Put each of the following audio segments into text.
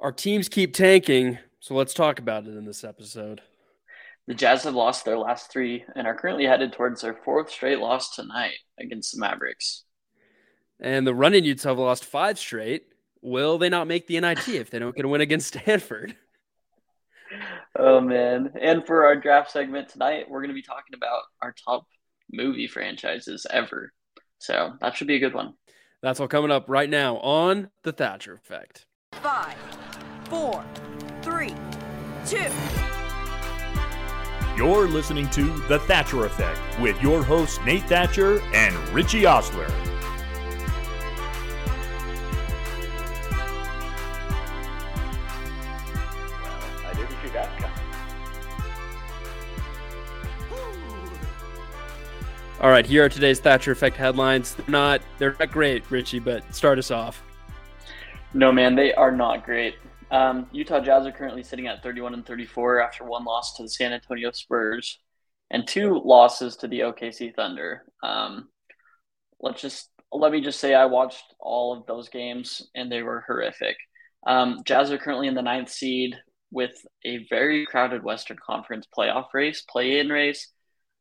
Our teams keep tanking, so let's talk about it in this episode. The Jazz have lost their last three and are currently headed towards their fourth straight loss tonight against the Mavericks. And the running Utes have lost five straight. Will they not make the NIT if they don't get a win against Stanford? Oh man! And for our draft segment tonight, we're going to be talking about our top movie franchises ever. So that should be a good one. That's all coming up right now on the Thatcher Effect. Five, four, three, two. You're listening to The Thatcher Effect with your hosts Nate Thatcher and Richie Osler. I didn't see that coming. All right, here are today's Thatcher Effect headlines. They're not they're not great, Richie, but start us off. No man, they are not great. Um, Utah Jazz are currently sitting at 31 and 34 after one loss to the San Antonio Spurs and two losses to the OKC Thunder. Um, let's just let me just say I watched all of those games and they were horrific. Um, Jazz are currently in the ninth seed with a very crowded Western Conference playoff race, play-in race.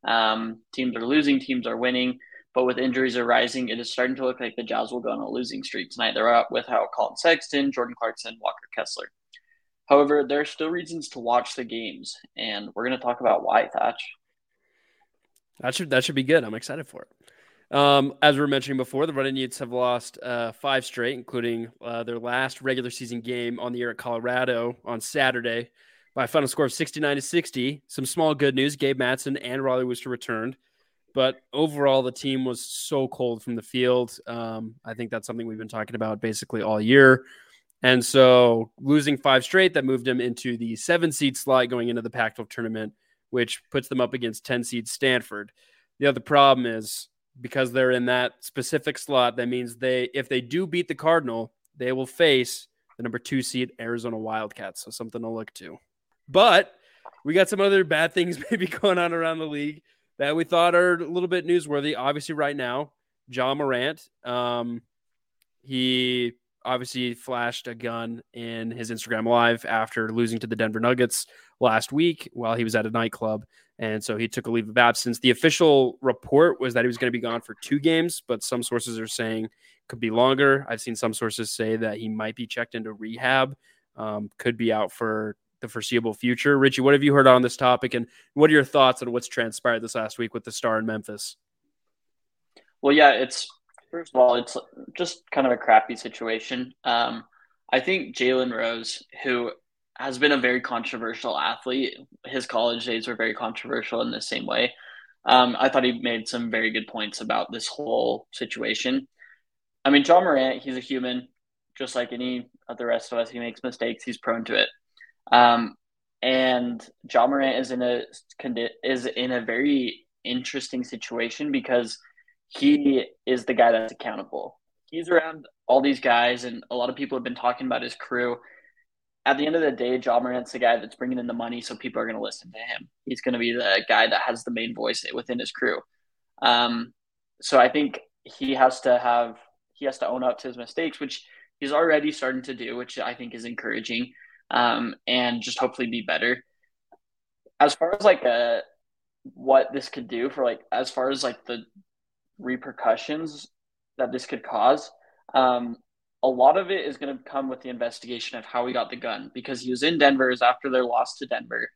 Um, teams are losing, teams are winning, but with injuries arising, it is starting to look like the Jazz will go on a losing streak tonight. They're out without Collin Sexton, Jordan Clarkson, Walker Kessler. However, there are still reasons to watch the games, and we're going to talk about why, Thatch. That should that should be good. I'm excited for it. Um, as we were mentioning before, the Running Utes have lost uh, five straight, including uh, their last regular season game on the air at Colorado on Saturday by a final score of 69 to 60. Some small good news: Gabe Madsen and Rollie Worster returned, but overall the team was so cold from the field. Um, I think that's something we've been talking about basically all year. And so losing five straight, that moved them into the seven seed slot going into the Pac 12 tournament which puts them up against 10 seed Stanford. The other problem is because they're in that specific slot, that means they, if they do beat the Cardinal, they will face the number two seed Arizona Wildcats. So something to look to. But we got some other bad things maybe going on around the league that we thought are a little bit newsworthy. Obviously, right now, Ja Morant, um, he obviously flashed a gun in his Instagram live after losing to the Denver Nuggets last week while he was at a nightclub. And so he took a leave of absence. The official report was that he was going to be gone for two games, but some sources are saying could be longer. I've seen some sources say that he might be checked into rehab, um, could be out for the foreseeable future. Richie, what have you heard on this topic, and what are your thoughts on what's transpired this last week with the star in Memphis? Well, yeah, it's first of all, it's just kind of a crappy situation. Um, I think Jalen Rose, who has been a very controversial athlete, his college days were very controversial in the same way. Um, I thought he made some very good points about this whole situation. I mean, Ja Morant, he's a human, just like any of the rest of us. He makes mistakes. He's prone to it. Um, and Ja Morant is in a is in a very interesting situation because he is the guy that's accountable. He's around all these guys, and a lot of people have been talking about his crew. At the end of the day, Ja Morant's the guy that's bringing in the money, so people are going to listen to him. He's going to be the guy that has the main voice within his crew. Um, so I think he has to have he has to own up to his mistakes, which he's already starting to do, which I think is encouraging, um, and just hopefully be better. As far as like a uh, what this could do for like as far as like the repercussions that this could cause. Um, a lot of it is going to come with the investigation of how he got the gun because he was in Denver is after their loss to Denver.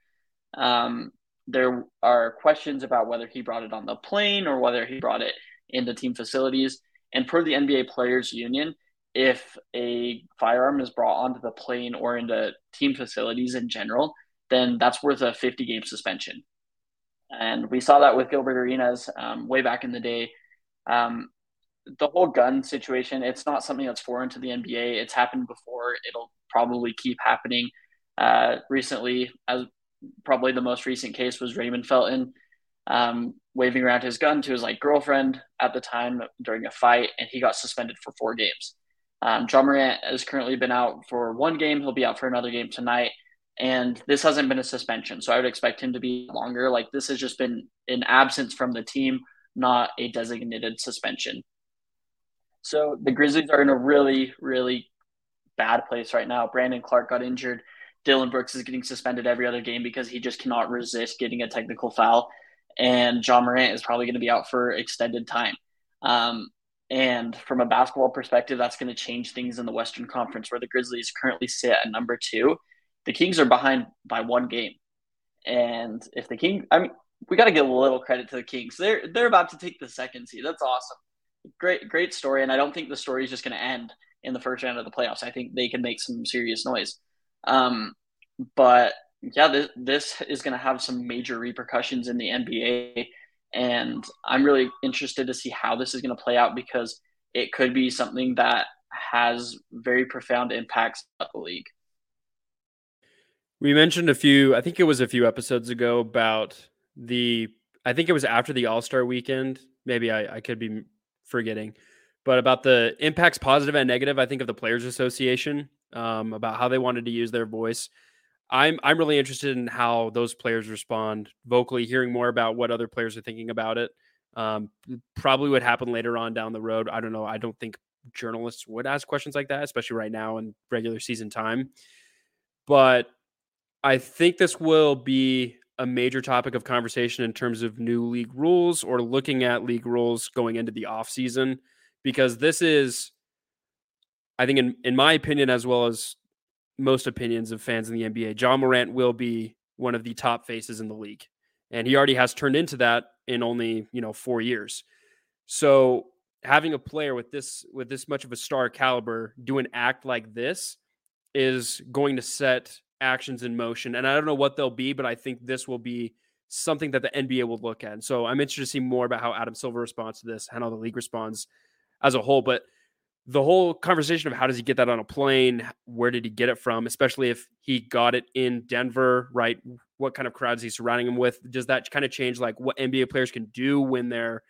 Um, there are questions about whether he brought it on the plane or whether he brought it into team facilities. And per the NBA Players Union, if a firearm is brought onto the plane or into team facilities in general, then that's worth a 50 game suspension. And we saw that with Gilbert Arenas um, way back in the day um, the whole gun situation, it's not something that's foreign to the NBA. It's happened before. It'll probably keep happening. Uh, recently, as probably the most recent case was Raymond Felton um, waving around his gun to his like girlfriend at the time during a fight, and he got suspended for four games. Um, Ja Morant has currently been out for one game. He'll be out for another game tonight. And this hasn't been a suspension. So I would expect him to be longer. Like this has just been an absence from the team not a designated suspension. So the Grizzlies are in a really, really bad place right now. Brandon Clarke got injured. Dillon Brooks is getting suspended every other game because he just cannot resist getting a technical foul. And Ja Morant is probably going to be out for extended time. Um, and from a basketball perspective, that's going to change things in the Western Conference, where the Grizzlies currently sit at number two. The Kings are behind by one game. And if the King, I mean, we got to give a little credit to the Kings. They're they're about to take the second seed. That's awesome. Great great story, and I don't think the story is just going to end in the first round of the playoffs. I think they can make some serious noise. Um, but yeah, this this is going to have some major repercussions in the NBA, and I'm really interested to see how this is going to play out because it could be something that has very profound impacts on the league. We mentioned a few, I think it was a few episodes ago about the, I think it was after the All Star weekend. Maybe I, I could be forgetting, but about the impacts, positive and negative, I think, of the Players Association, um, about how they wanted to use their voice. I'm I'm really interested in how those players respond vocally, hearing more about what other players are thinking about it. Um, probably would happen later on down the road. I don't know. I don't think journalists would ask questions like that, especially right now in regular season time. But I think this will be a major topic of conversation in terms of new league rules or looking at league rules going into the offseason because this is I think in in my opinion as well as most opinions of fans in the NBA, Ja Morant will be one of the top faces in the league. And he already has turned into that in only, you know, 4 years. So having a player with this with this much of a star caliber do an act like this is going to set actions in motion. And I don't know what they'll be, but I think this will be something that the NBA will look at. And so I'm interested to see more about how Adam Silver responds to this and how the league responds as a whole. But the whole conversation of how does he get that on a plane? Where did he get it from? Especially if he got it in Denver, right? What kind of crowds he's surrounding him with? Does that kind of change like what NBA players can do when they're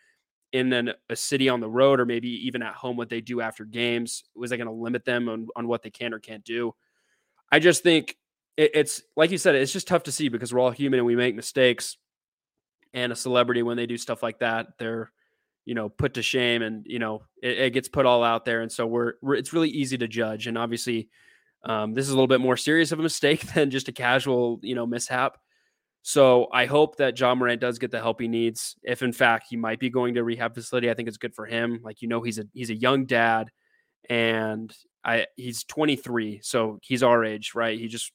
in an, a city on the road or maybe even at home what they do after games? Was that going to limit them on, on what they can or can't do? I just think it, it's like you said, it's just tough to see because we're all human and we make mistakes. And a celebrity, when they do stuff like that, they're, you know, put to shame and, you know, it, it gets put all out there. And so we're, we're, it's really easy to judge. And obviously, um, this is a little bit more serious of a mistake than just a casual, you know, mishap. So I hope that Ja Morant does get the help he needs. If in fact he might be going to rehab facility, I think it's good for him. Like you know, he's a he's a young dad, and I he's 23, so he's our age, right? He just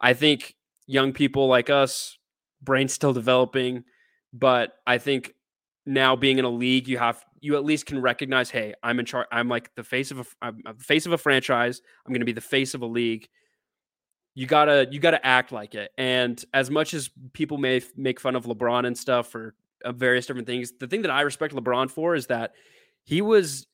I think young people like us, brain still developing, but I think now being in a league, you have you at least can recognize, hey, I'm in charge. I'm like the face of a I'm the face of a franchise. I'm going to be the face of a league. You gotta you gotta act like it. And as much as people may make fun of LeBron and stuff for uh, various different things, the thing that I respect LeBron for is that he was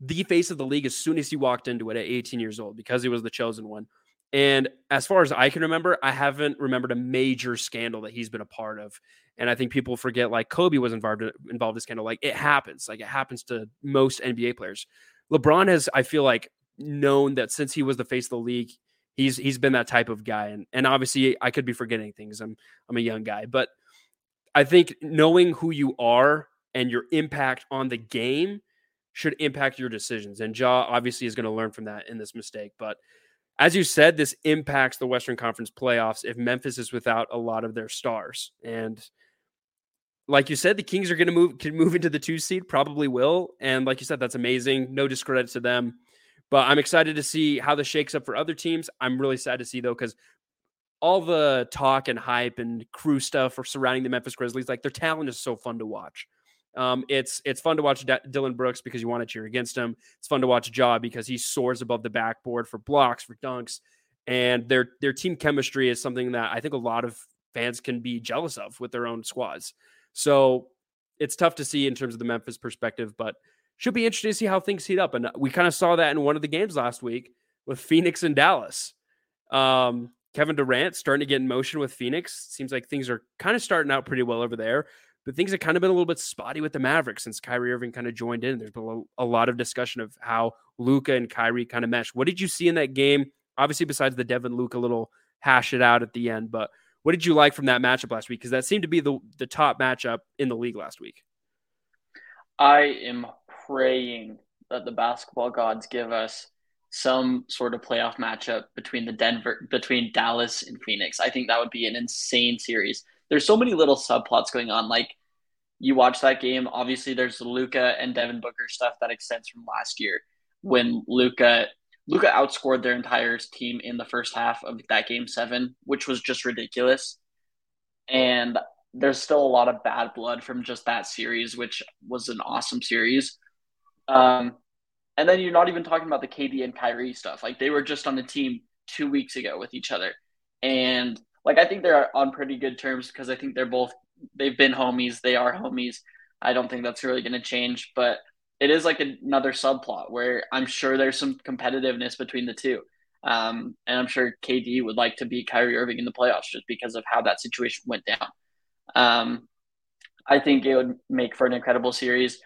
the face of the league as soon as he walked into it at 18 years old because he was the chosen one. And as far as I can remember, I haven't remembered a major scandal that he's been a part of. And I think people forget like Kobe was involved involved in this scandal. Like it happens. Like it happens to most NBA players. LeBron has, I feel like, known that since he was the face of the league, he's he's been that type of guy. And and obviously I could be forgetting things. I'm I'm a young guy, but I think knowing who you are and your impact on the game should impact your decisions. And Ja obviously is going to learn from that in this mistake. But as you said, this impacts the Western Conference playoffs if Memphis is without a lot of their stars. And like you said, the Kings are going to move can move into the two seed, probably will. And like you said, that's amazing. No discredit to them. But I'm excited to see how this shakes up for other teams. I'm really sad to see though, because all the talk and hype and crew stuff for surrounding the Memphis Grizzlies, like their talent is so fun to watch. Um, it's it's fun to watch D- Dillon Brooks because you want to cheer against him. It's fun to watch Ja because he soars above the backboard for blocks, for dunks, and their their team chemistry is something that I think a lot of fans can be jealous of with their own squads. So it's tough to see in terms of the Memphis perspective, but should be interesting to see how things heat up. And we kind of saw that in one of the games last week with Phoenix and Dallas. Um, Kevin Durant starting to get in motion with Phoenix. Seems like things are kind of starting out pretty well over there but things have kind of been a little bit spotty with the Mavericks since Kyrie Irving kind of joined in. There's been a, lot of discussion of how Luka and Kyrie kind of mesh. What did you see in that game? Obviously, besides the Devin Luka little hash it out at the end, but what did you like from that matchup last week? Because that seemed to be the the top matchup in the league last week. I am praying that the basketball gods give us some sort of playoff matchup between the Denver between Dallas and Phoenix. I think that would be an insane series. There's so many little subplots going on. Like you watch that game, obviously there's Luka and Devin Booker stuff that extends from last year when Luka Luka outscored their entire team in the first half of that game seven, which was just ridiculous. And there's still a lot of bad blood from just that series, which was an awesome series. Um, and then you're not even talking about the KD and Kyrie stuff. Like they were just on the team two weeks ago with each other. And like I think they're on pretty good terms because I think they're both they've been homies, they are homies. I don't think that's really going to change, but it is like another subplot where I'm sure there's some competitiveness between the two. Um, and I'm sure KD would like to beat Kyrie Irving in the playoffs just because of how that situation went down. Um, I think it would make for an incredible series.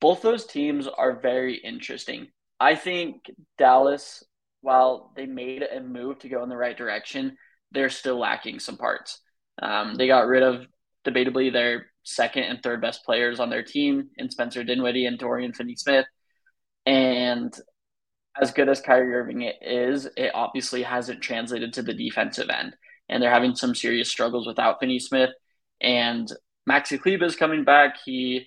Both those teams are very interesting. I think Dallas, while they made a move to go in the right direction, they're still lacking some parts. Um, they got rid of debatably their second and third best players on their team in Spencer Dinwiddie and Dorian Finney-Smith. And as good as Kyrie Irving is, it obviously hasn't translated to the defensive end. And they're having some serious struggles without Finney-Smith. And Maxi Kleber is coming back. He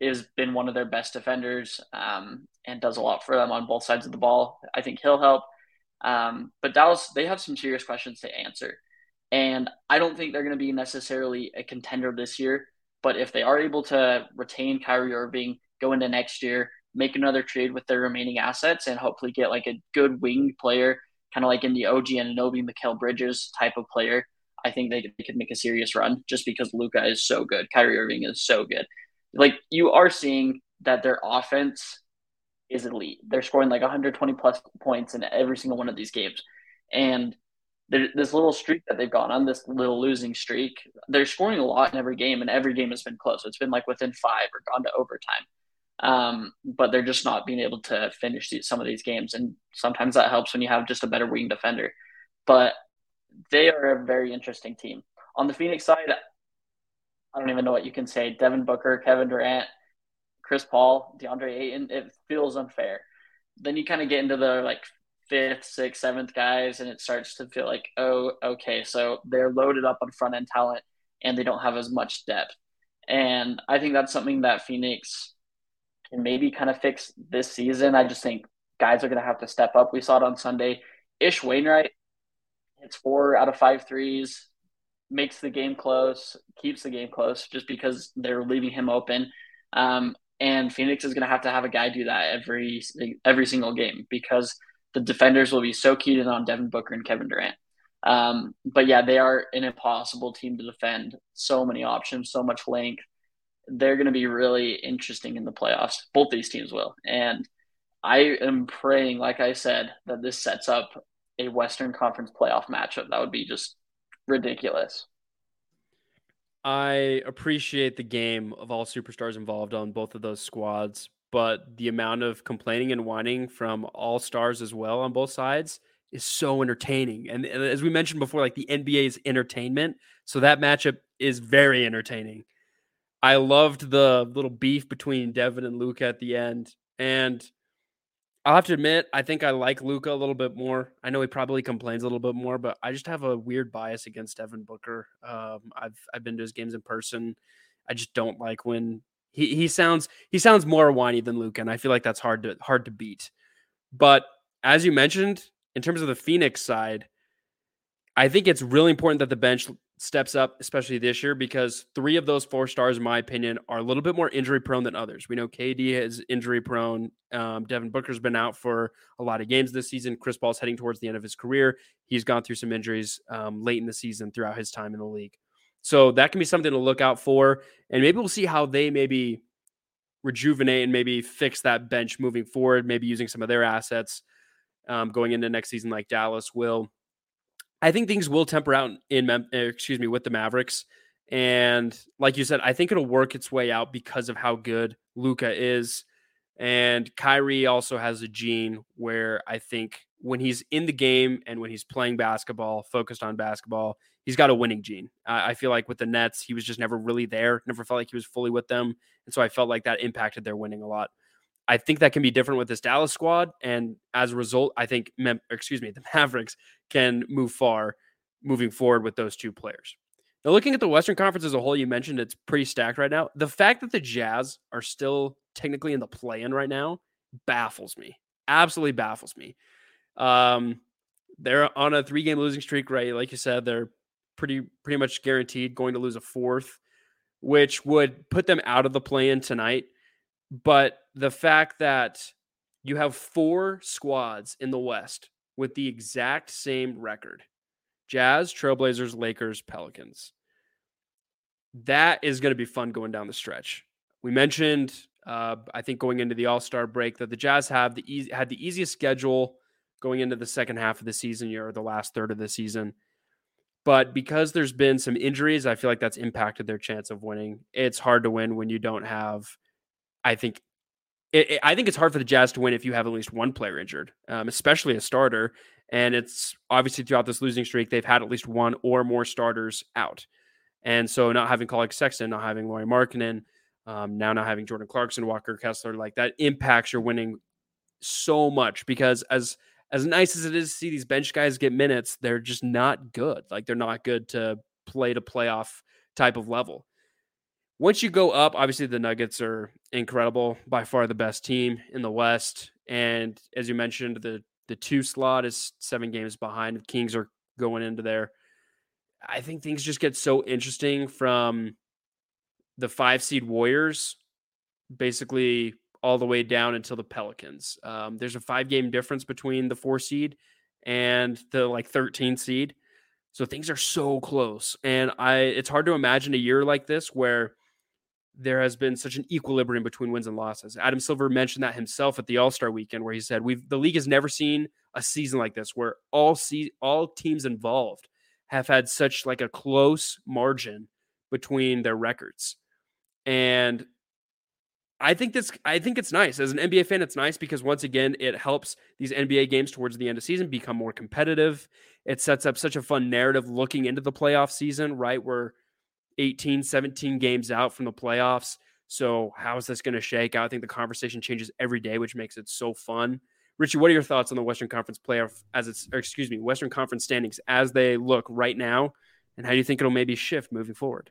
has been one of their best defenders um, and does a lot for them on both sides of the ball. I think he'll help. Um, but Dallas, they have some serious questions to answer. And I don't think they're going to be necessarily a contender this year. But if they are able to retain Kyrie Irving, go into next year, make another trade with their remaining assets, and hopefully get like a good wing player, kind of like in the OG Anunoby, Mikal Bridges type of player, I think they, they could make a serious run just because Luka is so good. Kyrie Irving is so good. Like you are seeing that their offense is elite. They're scoring like 120 plus points in every single one of these games. And this little streak that they've gone on, this little losing streak, they're scoring a lot in every game, and every game has been close. It's been like within five or gone to overtime. Um, but they're just not being able to finish these, some of these games, and sometimes that helps when you have just a better wing defender. But they are a very interesting team. On the Phoenix side, I don't even know what you can say. Devin Booker, Kevin Durant, Chris Paul, DeAndre Ayton. It feels unfair. Then you kind of get into the like fifth, sixth, seventh guys, and it starts to feel like, oh, okay, so they're loaded up on front end talent and they don't have as much depth. And I think that's something that Phoenix can maybe kind of fix this season. I just think guys are going to have to step up. We saw it on Sunday. Ish Wainwright hits four out of five threes, makes the game close, keeps the game close just because they're leaving him open. Um, and Phoenix is going to have to have a guy do that every every single game because – the defenders will be so keyed in on Devin Booker and Kevin Durant. Um, but yeah, they are an impossible team to defend. So many options, so much length. They're going to be really interesting in the playoffs. Both these teams will. And I am praying, like I said, that this sets up a Western Conference playoff matchup. That would be just ridiculous. I appreciate the game of all superstars involved on both of those squads, but the amount of complaining and whining from all stars as well on both sides is so entertaining. And, as we mentioned before, like the NBA is entertainment. So that matchup is very entertaining. I loved the little beef between Devin and Luka at the end. And I'll have to admit, I think I like Luka a little bit more. I know he probably complains a little bit more, but I just have a weird bias against Devin Booker. Um, I've I've been to his games in person. I just don't like when he he sounds he sounds more whiny than Luke, and I feel like that's hard to hard to beat. But as you mentioned, in terms of the Phoenix side, I think it's really important that the bench steps up, especially this year, because three of those four stars, in my opinion, are a little bit more injury prone than others. We know KD is injury prone. Um, Devin Booker's been out for a lot of games this season. Chris Paul's heading towards the end of his career. He's gone through some injuries um, late in the season throughout his time in the league. So that can be something to look out for. And maybe we'll see how they maybe rejuvenate and maybe fix that bench moving forward, maybe using some of their assets um, going into next season, like Dallas will. I think things will temper out in, eh, excuse me, with the Mavericks. And like you said, I think it'll work its way out because of how good Luka is. And Kyrie also has a gene where I think when he's in the game and when he's playing basketball, focused on basketball, he's got a winning gene. I feel like with the Nets, he was just never really there, never felt like he was fully with them. And so I felt like that impacted their winning a lot. I think that can be different with this Dallas squad, and as a result, I think, Mem- excuse me, the Mavericks can move far moving forward with those two players. Now, looking at the Western Conference as a whole, you mentioned it's pretty stacked right now. The fact that the Jazz are still technically in the play-in right now baffles me. Absolutely baffles me. Um, they're on a three-game losing streak, right? Like you said, they're pretty pretty much guaranteed going to lose a fourth, which would put them out of the play-in tonight. But the fact that you have four squads in the West with the exact same record Jazz, Trailblazers, Lakers, Pelicans. That is going to be fun going down the stretch. We mentioned, uh, I think, going into the All Star break, that the Jazz have the e- had the easiest schedule going into the second half of the season or the last third of the season. But because there's been some injuries, I feel like that's impacted their chance of winning. It's hard to win when you don't have, I think, it, it, I think it's hard for the Jazz to win if you have at least one player injured, um, especially a starter. And it's obviously throughout this losing streak, they've had at least one or more starters out. And so not having Collin Sexton, not having Lauri Markkanen, um, now not having Jordan Clarkson, Walker Kessler, like that impacts your winning so much because as as nice as it is to see these bench guys get minutes, they're just not good. Like they're not good to play to playoff type of level. Once you go up, obviously the Nuggets are incredible, by far the best team in the West. And as you mentioned, the the two slot is seven games behind. The Kings are going into there. I think things just get so interesting from the five seed Warriors, basically all the way down until the Pelicans. Um, there's a five game difference between the four seed and the like 13 seed. So things are so close. And I it's hard to imagine a year like this where there has been such an equilibrium between wins and losses. Adam Silver mentioned that himself at the All Star Weekend, where he said, "We've the league has never seen a season like this where all see all teams involved have had such like a close margin between their records." And I think this I think it's nice. As an NBA fan, it's nice because once again, it helps these NBA games towards the end of season become more competitive. It sets up such a fun narrative looking into the playoff season, right? Where 18, 17 games out from the playoffs. So how is this going to shake out? I think the conversation changes every day, which makes it so fun. Richie, what are your thoughts on the Western Conference playoff as it's, excuse me, Western Conference standings as they look right now, and how do you think it'll maybe shift moving forward?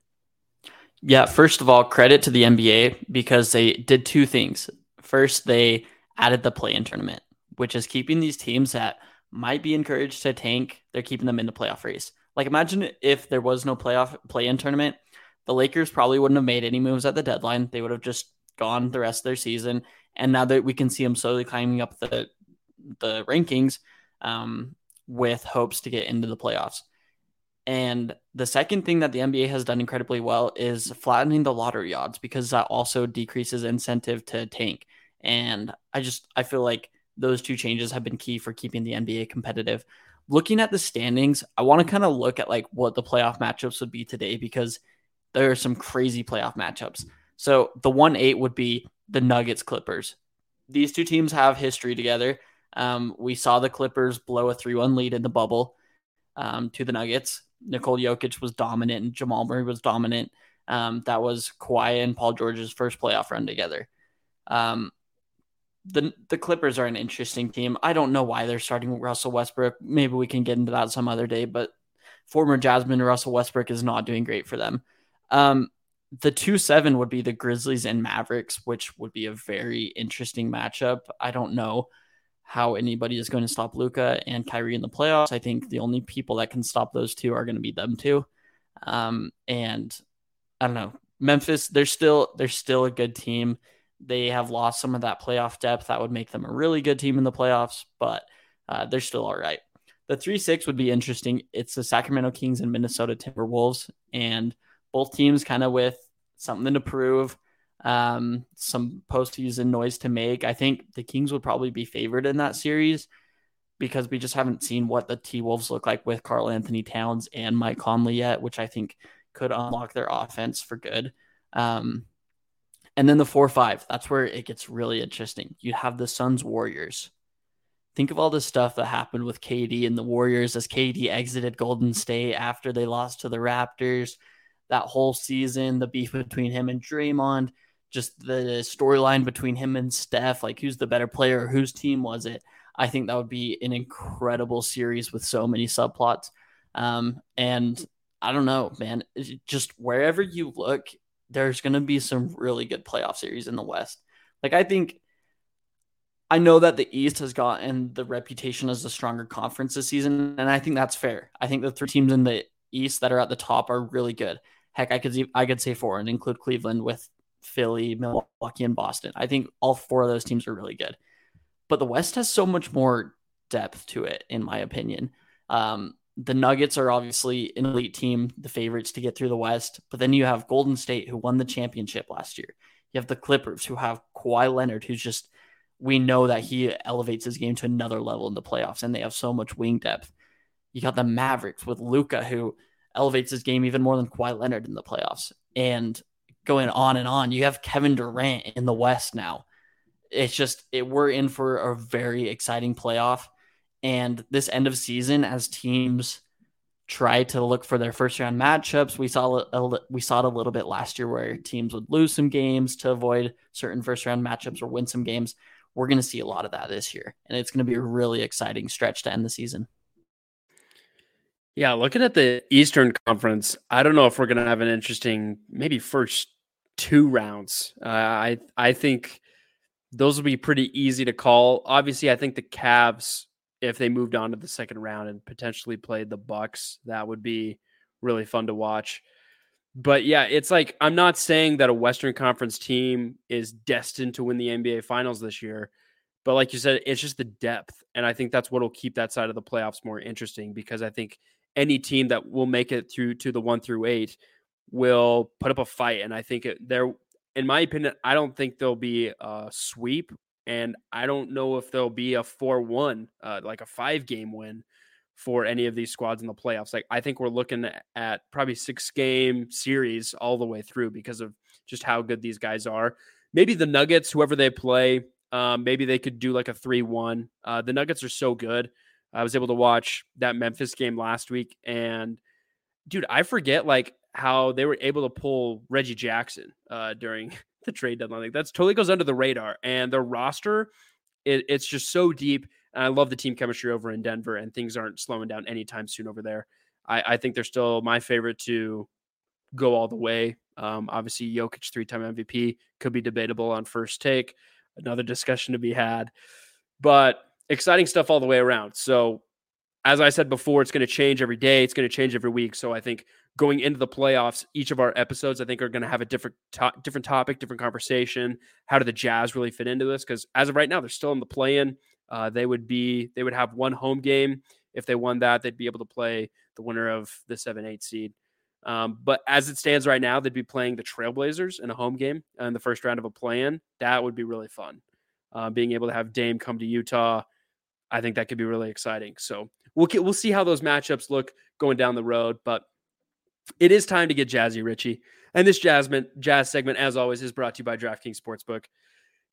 Yeah, first of all, credit to the NBA because they did two things. First, they added the play-in tournament, which is keeping these teams that might be encouraged to tank. They're keeping them in the playoff race. Like imagine if there was no playoff play-in tournament, the Lakers probably wouldn't have made any moves at the deadline. They would have just gone the rest of their season. And now that we can see them slowly climbing up the the rankings um, with hopes to get into the playoffs. And the second thing that the NBA has done incredibly well is flattening the lottery odds because that also decreases incentive to tank. And I just I feel like those two changes have been key for keeping the NBA competitive looking at the standings, I want to kind of look at like what the playoff matchups would be today because there are some crazy playoff matchups. So the one eight would be the Nuggets Clippers. These two teams have history together. Um, we saw the Clippers blow a 3 1 lead in the bubble um, to the Nuggets. Nikola Jokic was dominant and Jamal Murray was dominant. Um, that was Kawhi and Paul George's first playoff run together. Um, the the Clippers are an interesting team. I don't know why they're starting Russell Westbrook. Maybe we can get into that some other day, but former Jasmine Russell Westbrook is not doing great for them. Um, the 2 7 would be the Grizzlies and Mavericks, which would be a very interesting matchup. I don't know how anybody is going to stop Luka and Kyrie in the playoffs. I think the only people that can stop those two are going to be them two. Um, and I don't know. Memphis, they're still they're still a good team. They have lost some of that playoff depth that would make them a really good team in the playoffs, but uh, they're still all right. The 3 6 would be interesting. It's the Sacramento Kings and Minnesota Timberwolves, and both teams kind of with something to prove, um, some postseason noise to make. I think the Kings would probably be favored in that series because we just haven't seen what the T Wolves look like with Karl-Anthony Towns and Mike Conley yet, which I think could unlock their offense for good. Um, and then the 4 5, that's where it gets really interesting. You have the Suns Warriors. Think of all the stuff that happened with KD and the Warriors as KD exited Golden State after they lost to the Raptors. That whole season, the beef between him and Draymond. Just the storyline between him and Steph, like who's the better player, whose team was it? I think that would be an incredible series with so many subplots. Um, and I don't know, man, just wherever you look, there's going to be some really good playoff series in the West. Like, I think, I know that the East has gotten the reputation as the stronger conference this season, and I think that's fair. I think the three teams in the East that are at the top are really good. Heck, I could I could say four and include Cleveland with Philly, Milwaukee, and Boston. I think all four of those teams are really good. But the West has so much more depth to it, in my opinion. Um, the Nuggets are obviously an elite team, the favorites to get through the West. But then you have Golden State, who won the championship last year. You have the Clippers, who have Kawhi Leonard, who's just, we know that he elevates his game to another level in the playoffs, and they have so much wing depth. You got the Mavericks with Luka, who elevates his game even more than Kawhi Leonard in the playoffs. And going on and on. You have Kevin Durant in the West now. It's just it, we're in for a very exciting playoff, and this end of season as teams try to look for their first round matchups. We saw a, we saw it a little bit last year where teams would lose some games to avoid certain first round matchups or win some games. We're going to see a lot of that this year, and it's going to be a really exciting stretch to end the season. Yeah, looking at the Eastern Conference, I don't know if we're going to have an interesting, maybe first two rounds. Uh, I I think those will be pretty easy to call. Obviously, I think the Cavs, if they moved on to the second round and potentially played the Bucks, that would be really fun to watch. But yeah, it's like I'm not saying that a Western Conference team is destined to win the NBA Finals this year. But like you said, it's just the depth. And I think that's what will keep that side of the playoffs more interesting because I think any team that will make it through to the one through eight will put up a fight. And I think it, there, in my opinion, I don't think there'll be a sweep. And I don't know if there'll be a 4 1, uh, like a five game win for any of these squads in the playoffs. Like, I think we're looking at probably six game series all the way through because of just how good these guys are. Maybe the Nuggets, whoever they play, um, maybe they could do like a 3 1. Uh, the Nuggets are so good. I was able to watch that Memphis game last week, and dude, I forget like how they were able to pull Reggie Jackson uh, during the trade deadline. Like that's totally goes under the radar, and their roster, it, it's just so deep. And I love the team chemistry over in Denver, and things aren't slowing down anytime soon over there. I, I think they're still my favorite to go all the way. Um, obviously, Jokic, three-time MVP, could be debatable on first take. Another discussion to be had, but exciting stuff all the way around. So, as I said before, it's going to change every day. It's going to change every week. So, I think going into the playoffs, each of our episodes, I think, are going to have a different to- different topic, different conversation. How do the Jazz really fit into this? Because as of right now, they're still in the play-in. Uh, they would be they would have one home game. If they won that, they'd be able to play the winner of the seven eight seed. Um, but as it stands right now, they'd be playing the Trailblazers in a home game in the first round of a play-in. That would be really fun. Uh, being able to have Dame come to Utah, I think that could be really exciting. So we'll we'll see how those matchups look going down the road. But it is time to get jazzy, Richie. And this Jasmine Jazz segment, as always, is brought to you by DraftKings Sportsbook.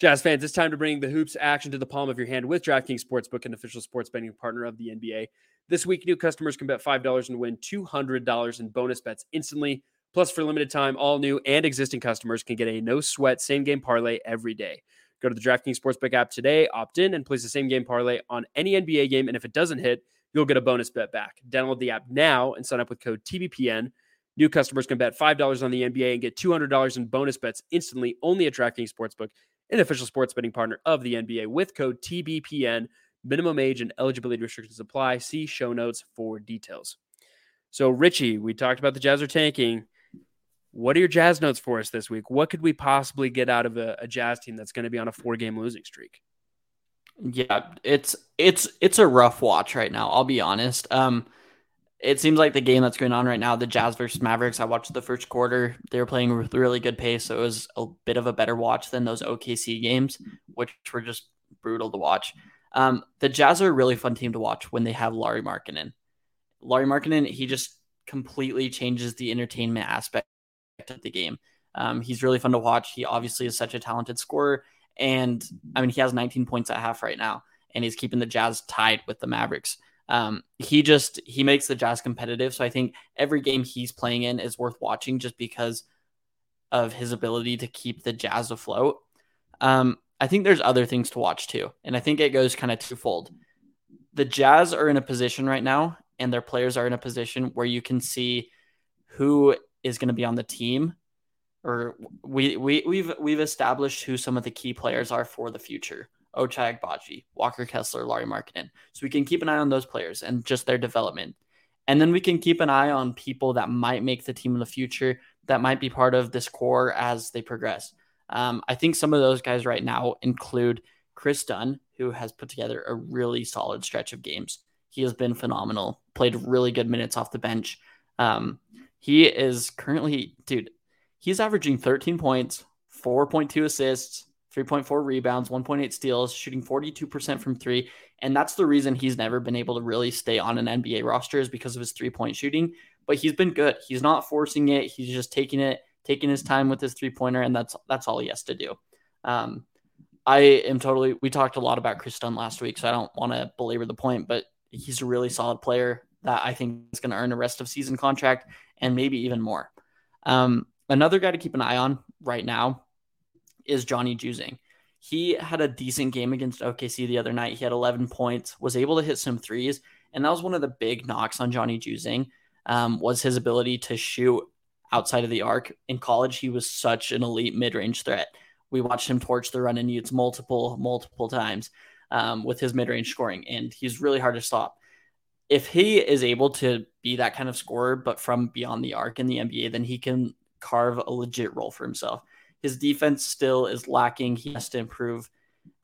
Jazz fans, it's time to bring the hoops action to the palm of your hand with DraftKings Sportsbook, an official sports betting partner of the NBA. This week, new customers can bet $5 and win $200 in bonus bets instantly. Plus, for limited time, all new and existing customers can get a no sweat same game parlay every day. Go to the DraftKings Sportsbook app today, opt in, and place the same game parlay on any NBA game. And if it doesn't hit, you'll get a bonus bet back. Download the app now and sign up with code TBPN. New customers can bet $5 on the NBA and get $200 in bonus bets instantly only at DraftKings Sportsbook, an official sports betting partner of the NBA with code TBPN. Minimum age and eligibility restrictions apply. See show notes for details. So, Richie, we talked about the Jazz are tanking. What are your Jazz notes for us this week? What could we possibly get out of a, a Jazz team that's going to be on a four game losing streak? Yeah, it's it's it's a rough watch right now. I'll be honest. Um, it seems like the game that's going on right now, the Jazz versus Mavericks. I watched the first quarter; they were playing with really good pace, so it was a bit of a better watch than those OKC games, which were just brutal to watch. Um, the Jazz are a really fun team to watch when they have Lauri Markkanen. Lauri Markkanen, he just completely changes the entertainment aspect of the game. Um, he's really fun to watch. He obviously is such a talented scorer, and I mean, he has 19 points at half right now, and he's keeping the Jazz tied with the Mavericks. Um, he just he makes the Jazz competitive. So I think every game he's playing in is worth watching, just because of his ability to keep the Jazz afloat. Um, I think there's other things to watch too. And I think it goes kind of twofold. The Jazz are in a position right now, and their players are in a position where you can see who is going to be on the team or we, we we've we've established who some of the key players are for the future. Ochai Agbaji, Walker Kessler, Lauri Markkanen. So we can keep an eye on those players and just their development. And then we can keep an eye on people that might make the team in the future that might be part of this core as they progress. Um, I think some of those guys right now include Kris Dunn, who has put together a really solid stretch of games. He has been phenomenal, played really good minutes off the bench. Um, he is currently, dude, he's averaging 13 points, 4.2 assists, 3.4 rebounds, 1.8 steals, shooting 42% from three. And that's the reason he's never been able to really stay on an NBA roster is because of his three point shooting. But he's been good. He's not forcing it. He's just taking it, taking his time with his three pointer, and that's that's all he has to do. Um, I am totally. We talked a lot about Kris Dunn last week, so I don't want to belabor the point, but he's a really solid player that I think is going to earn a rest of season contract and maybe even more. Um, another guy to keep an eye on right now is Johnny Juzang. He had a decent game against OKC the other night. He had 11 points, was able to hit some threes, and that was one of the big knocks on Johnny Juzang um, was his ability to shoot outside of the arc. In college, he was such an elite mid-range threat. We watched him torch the Runnin' Utes multiple, multiple times um, with his mid-range scoring, and he's really hard to stop. If he is able to be that kind of scorer, but from beyond the arc in the NBA, then he can carve a legit role for himself. His defense still is lacking. He has to improve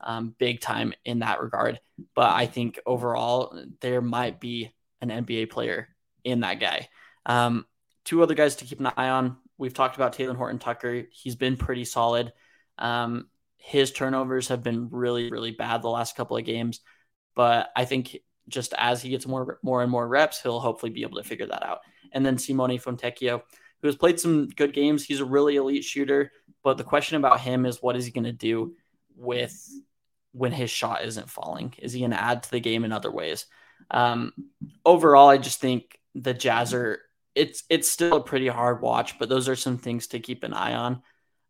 um, big time in that regard. But I think overall, there might be an NBA player in that guy. Um, two other guys to keep an eye on. We've talked about Talen Horton Tucker. He's been pretty solid. Um, his turnovers have been really, really bad the last couple of games. But I think just as he gets more, more and more reps, he'll hopefully be able to figure that out. And then Simone Fontecchio who has played some good games. He's a really elite shooter, but the question about him is what is he going to do with when his shot isn't falling? Is he going to add to the game in other ways? Um, overall, I just think the Jazz are it's it's still a pretty hard watch, but those are some things to keep an eye on.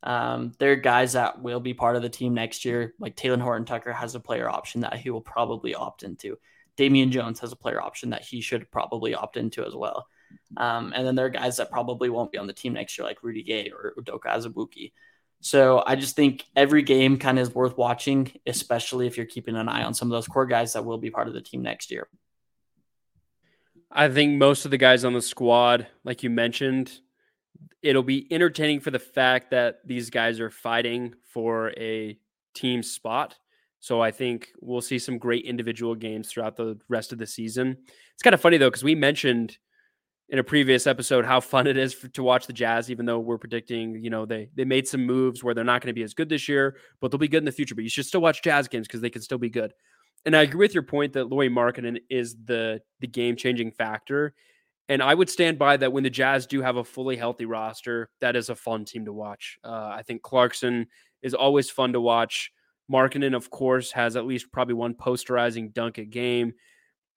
Um, there are guys that will be part of the team next year, like Talen Horton Tucker has a player option that he will probably opt into. Damian Jones has a player option that he should probably opt into as well. Um, and then there are guys that probably won't be on the team next year, like Rudy Gay or Udoka Azubuike. So I just think every game kind of is worth watching, especially if you're keeping an eye on some of those core guys that will be part of the team next year. I think most of the guys on the squad, like you mentioned, it'll be entertaining for the fact that these guys are fighting for a team spot. So I think we'll see some great individual games throughout the rest of the season. It's kind of funny though, because we mentioned in a previous episode how fun it is for, to watch the Jazz, even though we're predicting, you know, they they made some moves where they're not going to be as good this year, but they'll be good in the future. But you should still watch Jazz games because they can still be good. And I agree with your point that Lauri Markkanen is the the game changing factor. And I would stand by that when the Jazz do have a fully healthy roster, that is a fun team to watch. Uh, I think Clarkson is always fun to watch. Markkanen, of course, has at least probably one posterizing dunk a game.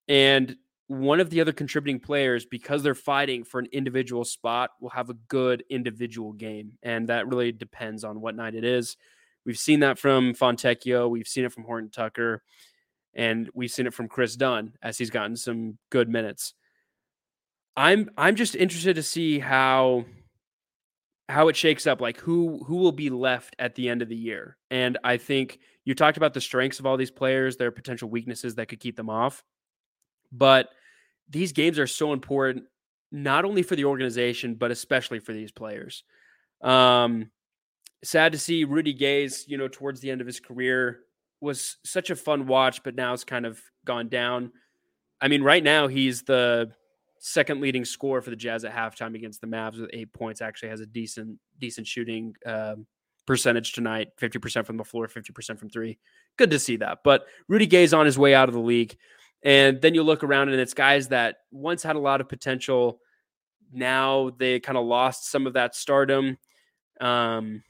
And one of the other contributing players, because they're fighting for an individual spot, will have a good individual game. And that really depends on what night it is. We've seen that from Fontecchio. We've seen it from Horton Tucker. And we've seen it from Kris Dunn as he's gotten some good minutes. I'm I'm just interested to see how how it shakes up like who who will be left at the end of the year and i think you talked about the strengths of all these players their potential weaknesses that could keep them off but these games are so important, not only for the organization, but especially for these players. Um, sad to see Rudy Gay's, you know, towards the end of his career was such a fun watch, but now it's kind of gone down. I mean, right now he's the second leading scorer for the Jazz at halftime against the Mavs with eight points. Actually, has a decent decent shooting uh, percentage tonight, fifty percent from the floor, fifty percent from three. Good to see that. But Rudy Gay's on his way out of the league. And then you look around and it's guys that once had a lot of potential. Now they kind of lost some of that stardom. Um,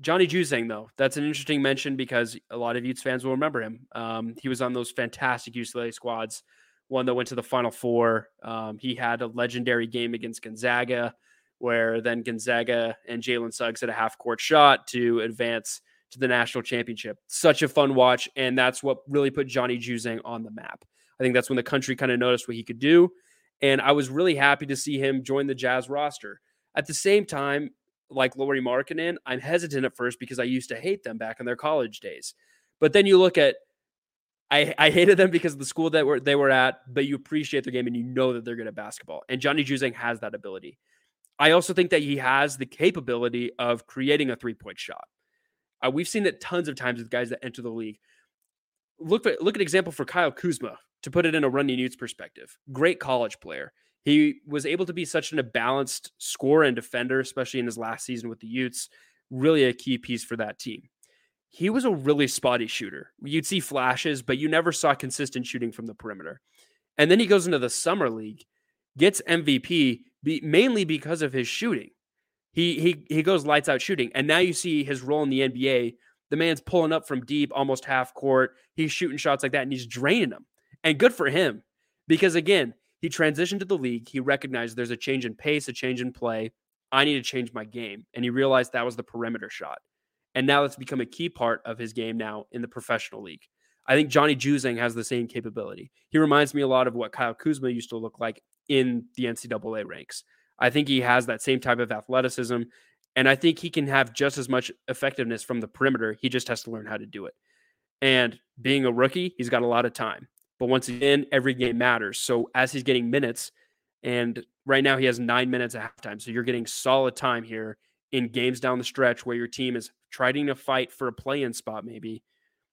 Johnny Juzang, though, that's an interesting mention because a lot of Utes fans will remember him. Um, he was on those fantastic UCLA squads, one that went to the Final Four. Um, he had a legendary game against Gonzaga where then Gonzaga and Jalen Suggs had a half court shot to advance to the national championship. Such a fun watch. And that's what really put Johnny Juzang on the map. I think that's when the country kind of noticed what he could do. And I was really happy to see him join the Jazz roster. At the same time, like Lauri Markkanen, I'm hesitant at first because I used to hate them back in their college days. But then you look at I, I hated them because of the school that were they were at, but you appreciate their game and you know that they're good at basketball. And Johnny Juzang has that ability. I also think that he has the capability of creating a three point shot. Uh, we've seen it tons of times with guys that enter the league. Look at look at example for Kyle Kuzma to put it in a Runnin' Utes perspective. Great college player. He was able to be such an, a balanced scorer and defender, especially in his last season with the Utes. Really a key piece for that team. He was a really spotty shooter. You'd see flashes, but you never saw consistent shooting from the perimeter. And then he goes into the summer league, gets MVP be, mainly because of his shooting. He he he goes lights out shooting, and now you see his role in the NBA. The man's pulling up from deep, almost half court. He's shooting shots like that, and he's draining them. And good for him, because again, he transitioned to the league. He recognized there's a change in pace, a change in play. I need to change my game, and he realized that was the perimeter shot. And now that's become a key part of his game now in the professional league. I think Johnny Juzang has the same capability. He reminds me a lot of what Kyle Kuzma used to look like in the NCAA ranks. I think he has that same type of athleticism. And I think he can have just as much effectiveness from the perimeter. He just has to learn how to do it. And being a rookie, he's got a lot of time. But once again, every game matters. So as he's getting minutes, and right now he has nine minutes at halftime. So you're getting solid time here in games down the stretch where your team is trying to fight for a play in spot, maybe.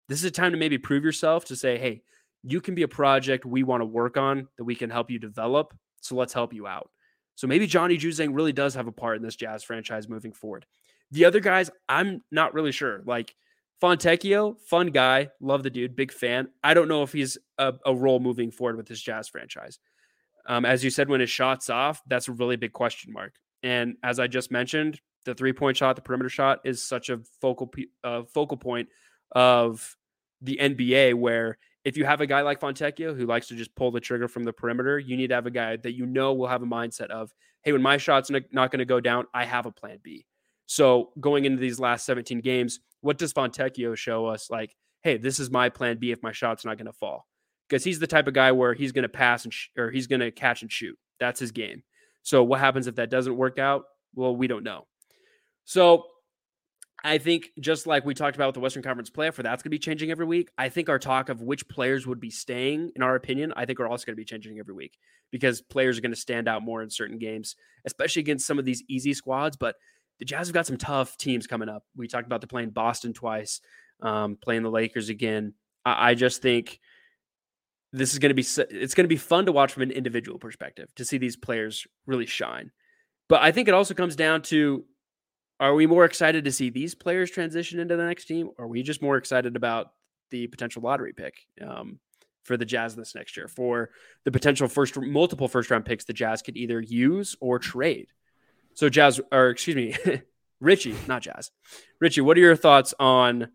This is a time to maybe prove yourself to say, hey, you can be a project we want to work on that we can help you develop. So let's help you out. So maybe Johnny Juzang really does have a part in this Jazz franchise moving forward. The other guys, I'm not really sure. Like Fontecchio, fun guy, love the dude, big fan. I don't know if he's a, a role moving forward with this Jazz franchise. Um, as you said, when his shot's off, that's a really big question mark. And as I just mentioned, the three point shot, the perimeter shot is such a focal uh, focal point of the NBA where if you have a guy like Fontecchio who likes to just pull the trigger from the perimeter, you need to have a guy that you know will have a mindset of, hey, when my shot's not going to go down, I have a plan B. So going into these last 17 games, what does Fontecchio show us? Like, hey, this is my plan B if my shot's not going to fall. Because he's the type of guy where he's going to pass and sh- or he's going to catch and shoot. That's his game. So what happens if that doesn't work out? Well, we don't know. So I think just like we talked about with the Western Conference playoff, for that's going to be changing every week. I think our talk of which players would be staying, in our opinion, I think are also going to be changing every week because players are going to stand out more in certain games, especially against some of these easy squads. But the Jazz have got some tough teams coming up. We talked about they're playing Boston twice, um, playing the Lakers again. I, I just think this is going to be it's going to be fun to watch from an individual perspective to see these players really shine. But I think it also comes down to are we more excited to see these players transition into the next team, or are we just more excited about the potential lottery pick um, for the Jazz this next year, for the potential first multiple first round picks the Jazz could either use or trade? So Jazz, or excuse me, Richie, not Jazz. Richie, what are your thoughts on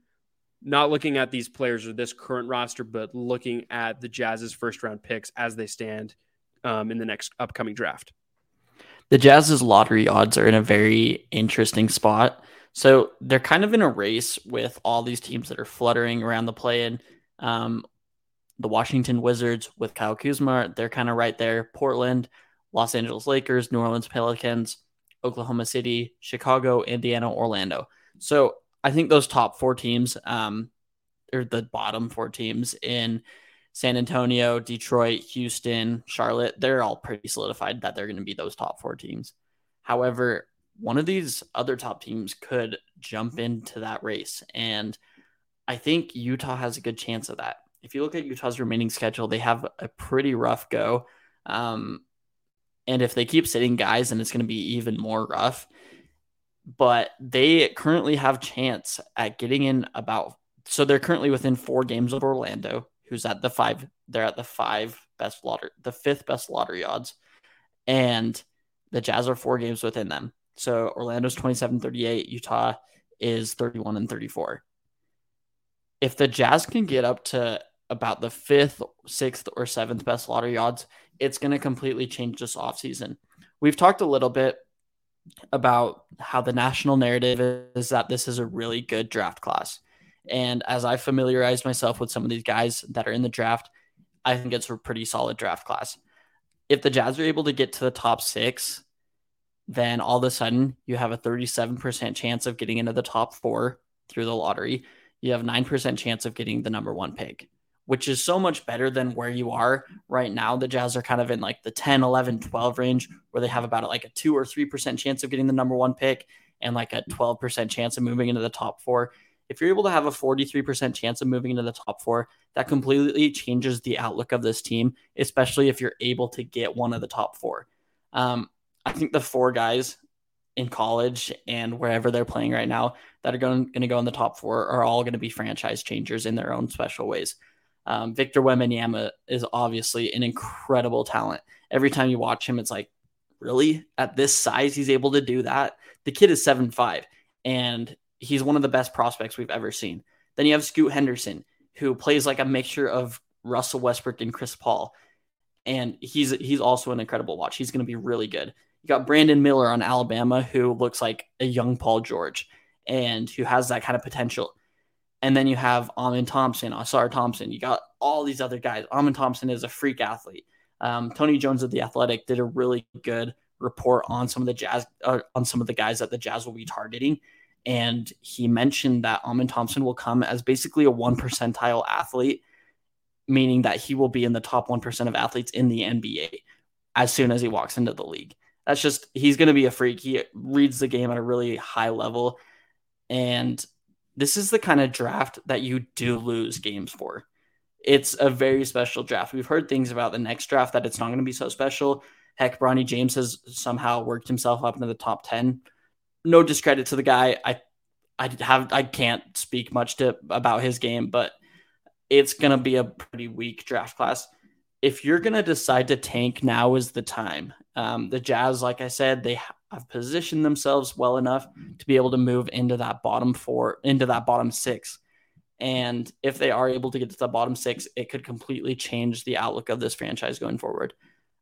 not looking at these players or this current roster, but looking at the Jazz's first round picks as they stand um, in the next upcoming draft? The Jazz's lottery odds are in a very interesting spot. So they're kind of in a race with all these teams that are fluttering around the play-in. Um, the Washington Wizards with Kyle Kuzma, they're kind of right there. Portland, Los Angeles Lakers, New Orleans Pelicans, Oklahoma City, Chicago, Indiana, Orlando. So I think those top four teams, um, or the bottom four teams in San Antonio, Detroit, Houston, Charlotte, they're all pretty solidified that they're going to be those top four teams. However, one of these other top teams could jump into that race. And I think Utah has a good chance of that. If you look at Utah's remaining schedule, they have a pretty rough go. Um, and if they keep sitting guys, then it's going to be even more rough. But they currently have chance at getting in about so they're currently within four games of Orlando who's at the five. They're at the five best lottery, the fifth best lottery odds, and the Jazz are four games within them. So Orlando's 27 38, Utah is 31 and 34. If the Jazz can get up to about the fifth, sixth, or seventh best lottery odds, it's going to completely change this offseason. We've talked a little bit about how the national narrative is that this is a really good draft class. And as I familiarized myself with some of these guys that are in the draft, I think it's a pretty solid draft class. If the Jazz are able to get to the top six, then all of a sudden you have a 37% chance of getting into the top four through the lottery. You have 9% chance of getting the number one pick, which is so much better than where you are right now. The Jazz are kind of in like the 10, 11, 12 range where they have about like a 2 or 3% chance of getting the number one pick and like a 12% chance of moving into the top four. If you're able to have a 43% chance of moving into the top four, that completely changes the outlook of this team, especially if you're able to get one of the top four. Um, I think the four guys in college and wherever they're playing right now that are going, going to go in the top four are all going to be franchise changers in their own special ways. Um, Victor Wembanyama is obviously an incredible talent. Every time you watch him, it's like, really? At this size, he's able to do that? The kid is seven five, and he's one of the best prospects we've ever seen. Then you have Scoot Henderson, who plays like a mixture of Russell Westbrook and Chris Paul. And he's he's also an incredible watch. He's going to be really good. You got Brandon Miller on Alabama, who looks like a young Paul George and who has that kind of potential. And then you have Amen Thompson, Ausar Thompson. You got all these other guys. Amen Thompson is a freak athlete. Um, Tony Jones of the Athletic did a really good report on some of the Jazz, uh, on some of the guys that the Jazz will be targeting, and he mentioned that Amen Thompson will come as basically a one percentile athlete, meaning that he will be in the top one percent of athletes in the NBA as soon as he walks into the league that's just he's going to be a freak. He reads the game at a really high level, and this is the kind of draft that you do lose games for. It's a very special draft. We've heard things about the next draft that it's not going to be so special. Heck, Bronny James has somehow worked himself up into the top ten. No discredit to the guy. I, I have I can't speak much to about his game, but it's going to be a pretty weak draft class. If you're going to decide to tank, now is the time. Um, the Jazz, like I said, they have positioned themselves well enough to be able to move into that bottom four, into that bottom six. And if they are able to get to the bottom six, it could completely change the outlook of this franchise going forward.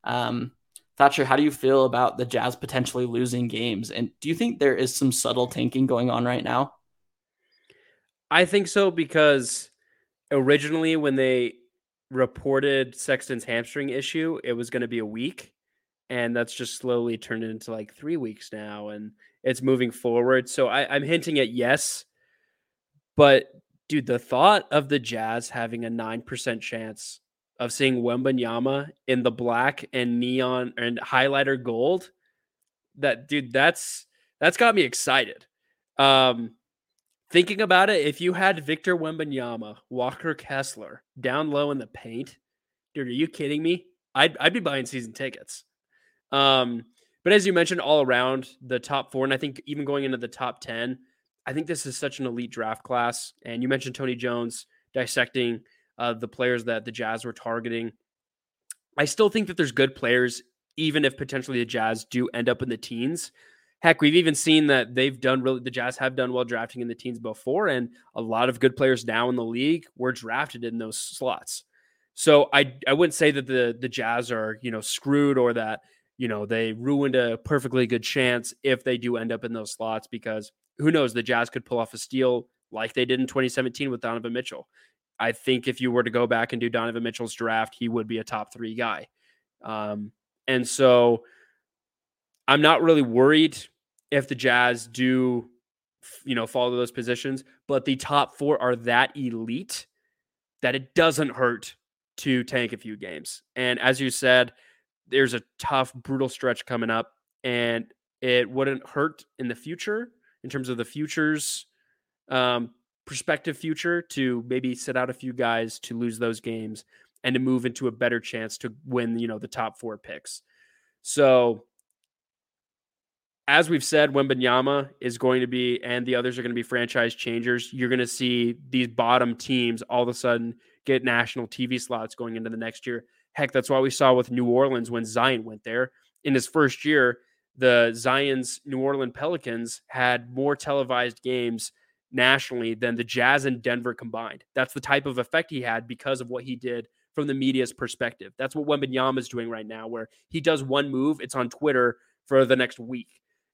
Um, Thatcher, how do you feel about the Jazz potentially losing games? And do you think there is some subtle tanking going on right now? I think so because originally when they reported Sexton's hamstring issue, it was going to be a week and that's just slowly turned into like three weeks now, and it's moving forward. So I, I'm hinting at yes, but dude, the thought of the Jazz having a nine percent chance of seeing Wembanyama in the black and neon and highlighter gold, that dude, that's that's got me excited. Um, thinking about it, if you had Victor Wembanyama, Walker Kessler down low in the paint, dude, are you kidding me? I'd I'd be buying season tickets. Um, but as you mentioned, all around the top four, and I think even going into the top 10, I think this is such an elite draft class. And you mentioned Tony Jones dissecting uh, the players that the Jazz were targeting. I still think that there's good players, even if potentially the Jazz do end up in the teens. Heck, we've even seen that they've done really, the Jazz have done well drafting in the teens before, and a lot of good players now in the league were drafted in those slots. So I I wouldn't say that the the Jazz are you know screwed or that you know, they ruined a perfectly good chance if they do end up in those slots because who knows, the Jazz could pull off a steal like they did in 2017 with Donovan Mitchell. I think if you were to go back and do Donovan Mitchell's draft, he would be a top three guy. Um, and so I'm not really worried if the Jazz do, you know, follow those positions, but the top four are that elite that it doesn't hurt to tank a few games. And as you said, there's a tough, brutal stretch coming up, and it wouldn't hurt in the future in terms of the futures um, prospective future to maybe sit out a few guys to lose those games and to move into a better chance to win, you know, the top four picks. So, as we've said, Wembanyama is going to be, and the others are going to be franchise changers. You're going to see these bottom teams all of a sudden get national TV slots going into the next year. Heck, that's why we saw with New Orleans when Zion went there. In his first year, the Zion's New Orleans Pelicans had more televised games nationally than the Jazz and Denver combined. That's the type of effect he had because of what he did from the media's perspective. That's what Wembanyama is doing right now, where he does one move, it's on Twitter for the next week.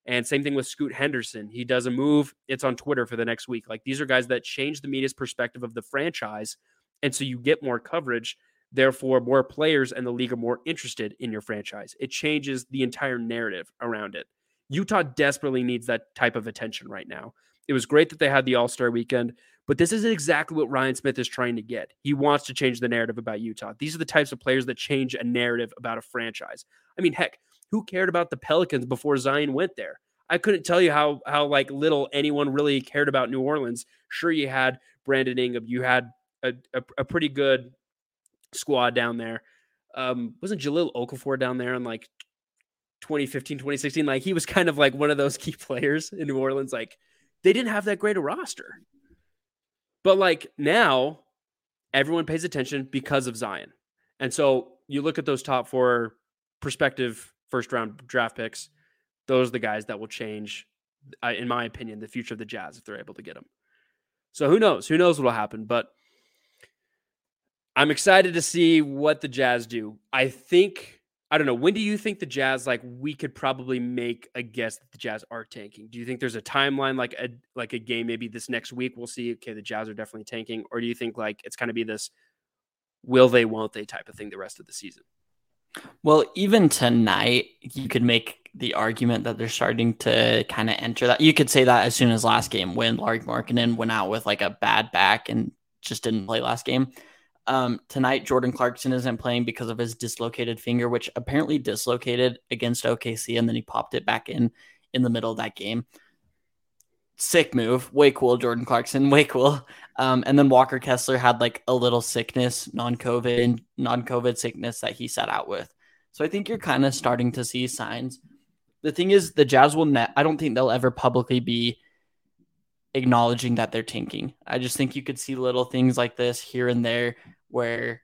And same thing with Scoot Henderson. He does a move, it's on Twitter for the next week. Like these are guys that change the media's perspective of the franchise. And so you get more coverage. Therefore, more players and the league are more interested in your franchise. It changes the entire narrative around it. Utah desperately needs that type of attention right now. It was great that they had the All Star weekend, but this is exactly what Ryan Smith is trying to get. He wants to change the narrative about Utah. These are the types of players that change a narrative about a franchise. I mean, heck, who cared about the Pelicans before Zion went there? I couldn't tell you how how like little anyone really cared about New Orleans. Sure, you had Brandon Ingram, you had a, a, a pretty good squad down there. Um, wasn't Jahlil Okafor down there in like 2015, 2016? Like he was kind of like one of those key players in New Orleans. Like they didn't have that great a roster. But like now, everyone pays attention because of Zion. And so you look at those top four prospective first round draft picks, those are the guys that will change, uh, in my opinion, the future of the Jazz if they're able to get them. So who knows? Who knows what will happen? But I'm excited to see what the Jazz do. I think I don't know. When do you think the Jazz like we could probably make a guess that the Jazz are tanking? Do you think there's a timeline like a like a game maybe this next week we'll see okay the Jazz are definitely tanking or do you think like it's going to be this will they won't they type of thing the rest of the season? Well, even tonight you could make the argument that they're starting to kind of enter that. You could say that as soon as last game when Lauri Markkanen went out with like a bad back and just didn't play last game. Um, tonight, Jordan Clarkson isn't playing because of his dislocated finger, which apparently dislocated against OKC, and then he popped it back in in the middle of that game. Sick move, way cool, Jordan Clarkson, way cool. Um, and then Walker Kessler had like a little sickness, non-COVID, non-COVID sickness that he sat out with. So I think you're kind of starting to see signs. The thing is, the Jazz will net. I don't think they'll ever publicly be acknowledging that they're tanking. I just think you could see little things like this here and there where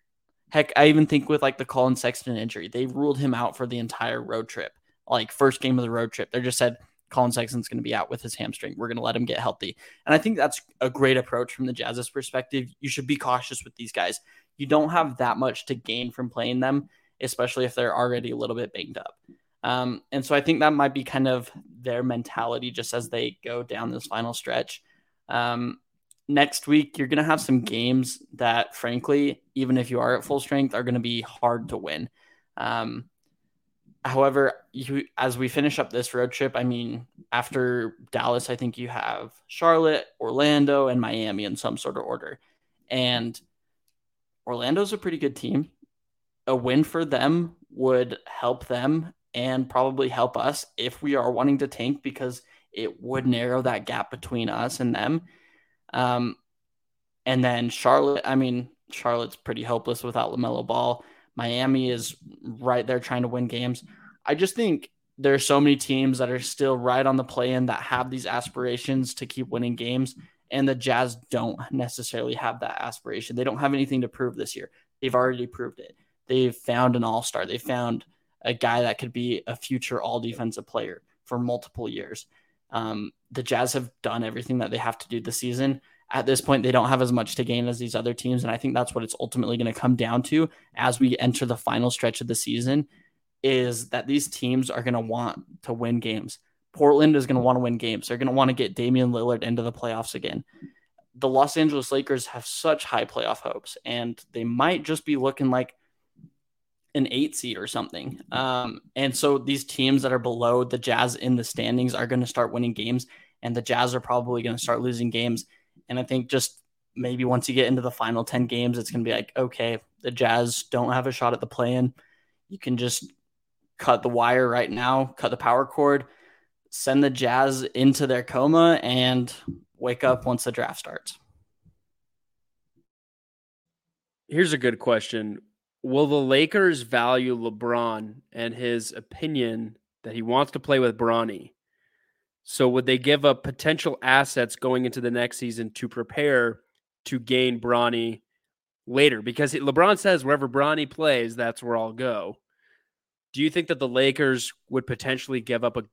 heck, I even think with like the Collin Sexton injury, they ruled him out for the entire road trip. Like first game of the road trip, they just said Collin Sexton's going to be out with his hamstring. We're going to let him get healthy. And I think that's a great approach from the Jazz's perspective. You should be cautious with these guys. You don't have that much to gain from playing them, especially if they're already a little bit banged up. Um, and so I think that might be kind of their mentality just as they go down this final stretch. Um, next week you're going to have some games that frankly even if you are at full strength are going to be hard to win. Um, however you as we finish up this road trip i mean after dallas i think you have charlotte orlando and miami in some sort of order. And orlando's a pretty good team. A win for them would help them and probably help us if we are wanting to tank because it would narrow that gap between us and them um, and then Charlotte, I mean, Charlotte's pretty hopeless without LaMelo Ball. Miami is right there trying to win games. I just think there are so many teams that are still right on the play in that have these aspirations to keep winning games. And the Jazz don't necessarily have that aspiration. They don't have anything to prove this year. They've already proved it. They've found an all star. They found a guy that could be a future all defensive player for multiple years. Um, the Jazz have done everything that they have to do this season. At this point, they don't have as much to gain as these other teams. And I think that's what it's ultimately going to come down to as we enter the final stretch of the season is that these teams are going to want to win games. Portland is going to want to win games. They're going to want to get Damian Lillard into the playoffs again. The Los Angeles Lakers have such high playoff hopes, and they might just be looking like an eight seed or something. Um, and so these teams that are below the Jazz in the standings are going to start winning games, and the Jazz are probably going to start losing games. And I think just maybe once you get into the final 10 games, it's going to be like, okay, the Jazz don't have a shot at the play in. You can just cut the wire right now, cut the power cord, send the Jazz into their coma, and wake up once the draft starts. Here's a good question will the Lakers value LeBron and his opinion that he wants to play with Bronny? So would they give up potential assets going into the next season to prepare to gain Bronny later? Because LeBron says wherever Bronny plays, that's where I'll go. Do you think that the Lakers would potentially give up a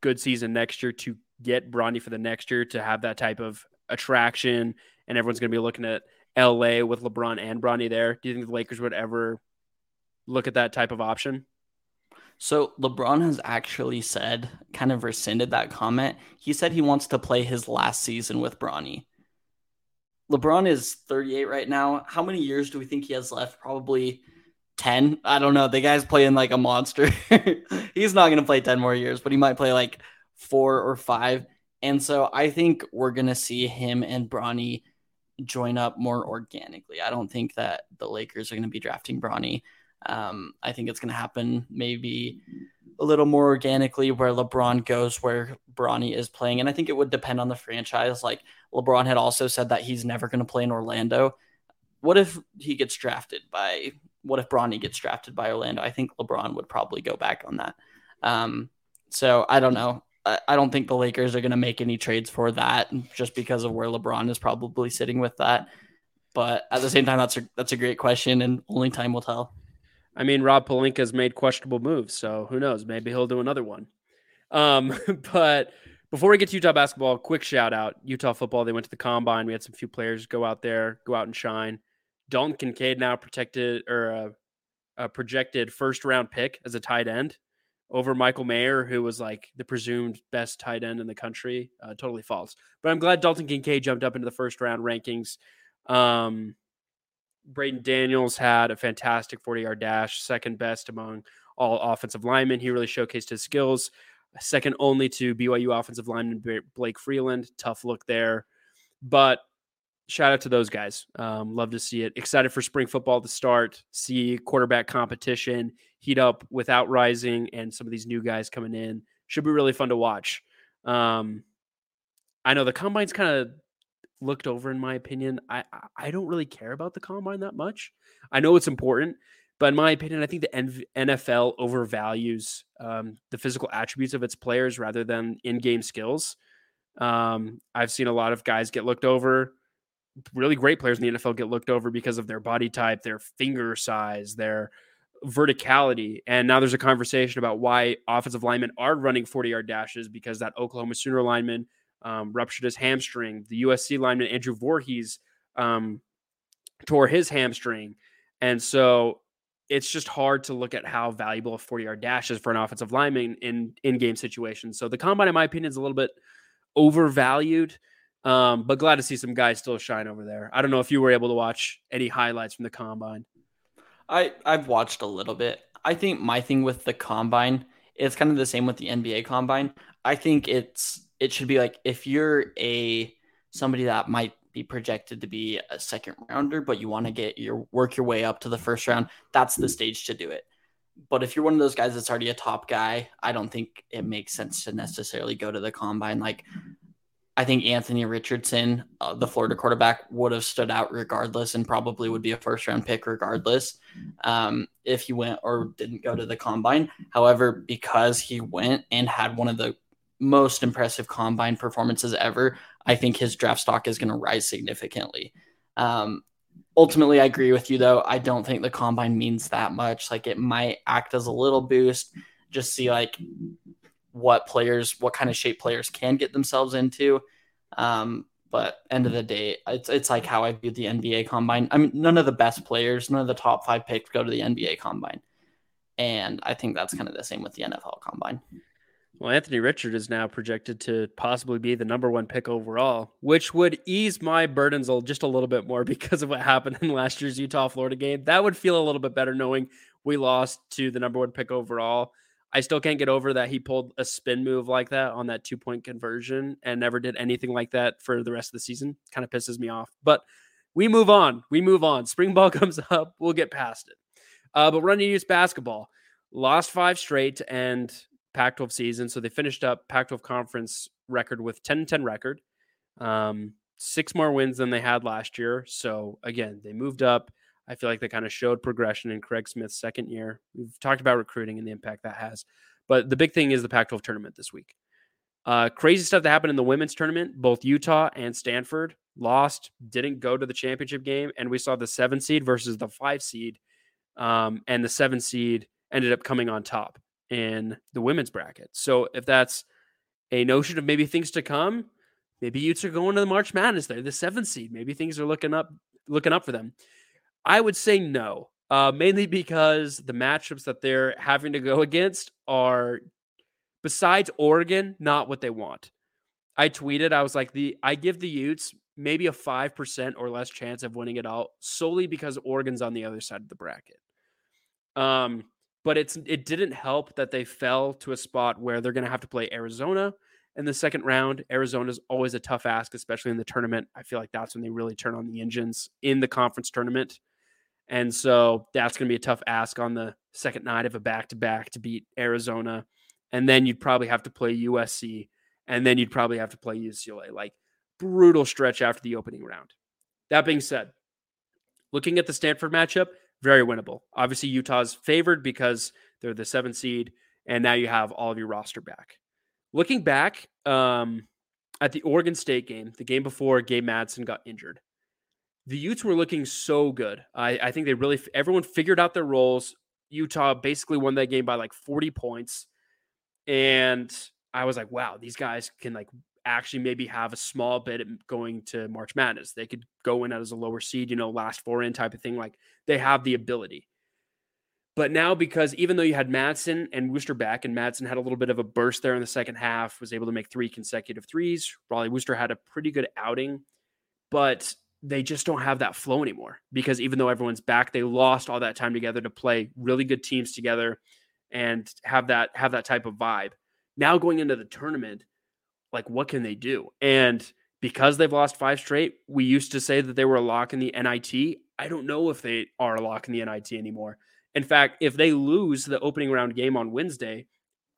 good season next year to get Bronny for the next year to have that type of attraction and everyone's going to be looking at LA with LeBron and Bronny there. Do you think the Lakers would ever look at that type of option? So LeBron has actually said, kind of rescinded that comment. He said he wants to play his last season with Bronny. LeBron is 38 right now. How many years do we think he has left? Probably 10. I don't know. The guy's playing like a monster. He's not going to play 10 more years, but he might play like four or five. And so I think we're going to see him and Bronny join up more organically. I don't think that the Lakers are going to be drafting Bronny. Um, I think it's going to happen maybe a little more organically where LeBron goes where Bronny is playing. And I think it would depend on the franchise. Like LeBron had also said that he's never going to play in Orlando. What if he gets drafted by, what if Bronny gets drafted by Orlando? I think LeBron would probably go back on that. Um, so I don't know. I don't think the Lakers are going to make any trades for that just because of where LeBron is probably sitting with that. But at the same time, that's a that's a great question, and only time will tell. I mean, Rob Pelinka's made questionable moves, so who knows? Maybe he'll do another one. Um, but before we get to Utah basketball, quick shout out Utah football. They went to the combine. We had some few players go out there, go out and shine. Dalton Kincaid now protected or a, a projected first round pick as a tight end over Michael Mayer, who was like the presumed best tight end in the country. Uh, totally false. But I'm glad Dalton Kincaid jumped up into the first round rankings. Um, Braeden Daniels had a fantastic 40 yard dash, second best among all offensive linemen. He really showcased his skills, second only to BYU offensive lineman Blake Freeland. Tough look there. But shout out to those guys. Um, love to see it. Excited for spring football to start, see quarterback competition heat up without Rising and some of these new guys coming in. Should be really fun to watch. Um, I know the combine's kind of looked over in my opinion. I I don't really care about the combine that much. I know it's important, but in my opinion, I think the NFL overvalues um, the physical attributes of its players rather than in-game skills. Um, I've seen a lot of guys get looked over. Really great players in the NFL get looked over because of their body type, their finger size, their verticality. And now there's a conversation about why offensive linemen are running 40 yard dashes because that Oklahoma Sooner lineman um, ruptured his hamstring. The USC lineman Andrew Vorhees um, tore his hamstring, and so it's just hard to look at how valuable a 40 yard dash is for an offensive lineman in in game situations. So the combine, in my opinion, is a little bit overvalued. Um, but glad to see some guys still shine over there. I don't know if you were able to watch any highlights from the combine. I I've watched a little bit. I think my thing with the combine is kind of the same with the NBA combine. I think it's it should be like if you're a somebody that might be projected to be a second rounder, but you want to get your work your way up to the first round, that's the stage to do it. But if you're one of those guys that's already a top guy, I don't think it makes sense to necessarily go to the combine. Like I think Anthony Richardson, uh, the Florida quarterback, would have stood out regardless and probably would be a first round pick regardless um, if he went or didn't go to the combine. However, because he went and had one of the most impressive combine performances ever. I think his draft stock is going to rise significantly. Um, ultimately, I agree with you, though. I don't think the combine means that much. Like it might act as a little boost, just see like what players, what kind of shape players can get themselves into. Um, but end of the day, it's it's like how I view the NBA combine. I mean, none of the best players, none of the top five picks go to the NBA combine, and I think that's kind of the same with the NFL combine. Well, Anthony Richard is now projected to possibly be the number one pick overall, which would ease my burdens just a little bit more because of what happened in last year's Utah Florida game. That would feel a little bit better knowing we lost to the number one pick overall. I still can't get over that he pulled a spin move like that on that two point conversion and never did anything like that for the rest of the season. Kind of pisses me off. But we move on. We move on. Spring ball comes up. We'll get past it. Uh, but Runnin' Utes basketball lost five straight and Pac 12 season. So they finished up Pac 12 conference record with 10 10 record, um, six more wins than they had last year. So again, they moved up. I feel like they kind of showed progression in Craig Smith's second year. We've talked about recruiting and the impact that has. But the big thing is the Pac 12 tournament this week. Uh, crazy stuff that happened in the women's tournament. Both Utah and Stanford lost, didn't go to the championship game. And we saw the seven seed versus the five seed. Um, and the seven seed ended up coming on top in the women's bracket. So if that's a notion of maybe things to come, maybe Utes are going to the March Madness. They're the seventh seed. Maybe things are looking up, looking up for them. I would say no. uh, mainly because the matchups that they're having to go against are, besides Oregon, not what they want. I tweeted, I was like, the I give the Utes maybe a five percent or less chance of winning it all solely because Oregon's on the other side of the bracket. Um, but it's it didn't help that they fell to a spot where they're going to have to play Arizona in the second round. Arizona is always a tough ask, especially in the tournament. I feel like that's when they really turn on the engines in the conference tournament. And so that's going to be a tough ask on the second night of a back to back to beat Arizona. And then you'd probably have to play USC. And then you'd probably have to play UCLA. Like brutal stretch after the opening round. That being said, looking at the Stanford matchup, very winnable. Obviously, Utah's favored because they're the seventh seed, and now you have all of your roster back. Looking back um, at the Oregon State game, the game before Gabe Madsen got injured, the Utes were looking so good. I, I think they really everyone figured out their roles. Utah basically won that game by like 40 points, and I was like, wow, these guys can like actually maybe have a small bit going to March Madness. They could go in as a lower seed, you know, last four in type of thing. Like they have the ability. But now, because even though you had Madsen and Worster back, and Madsen had a little bit of a burst there in the second half, was able to make three consecutive threes. Rollie Worster had a pretty good outing, but they just don't have that flow anymore because even though everyone's back, they lost all that time together to play really good teams together and have that have that type of vibe. Now going into the tournament, like what can they do? And because they've lost five straight, we used to say that they were a lock in the NIT. I don't know if they are a lock in the NIT anymore. In fact, if they lose the opening round game on Wednesday,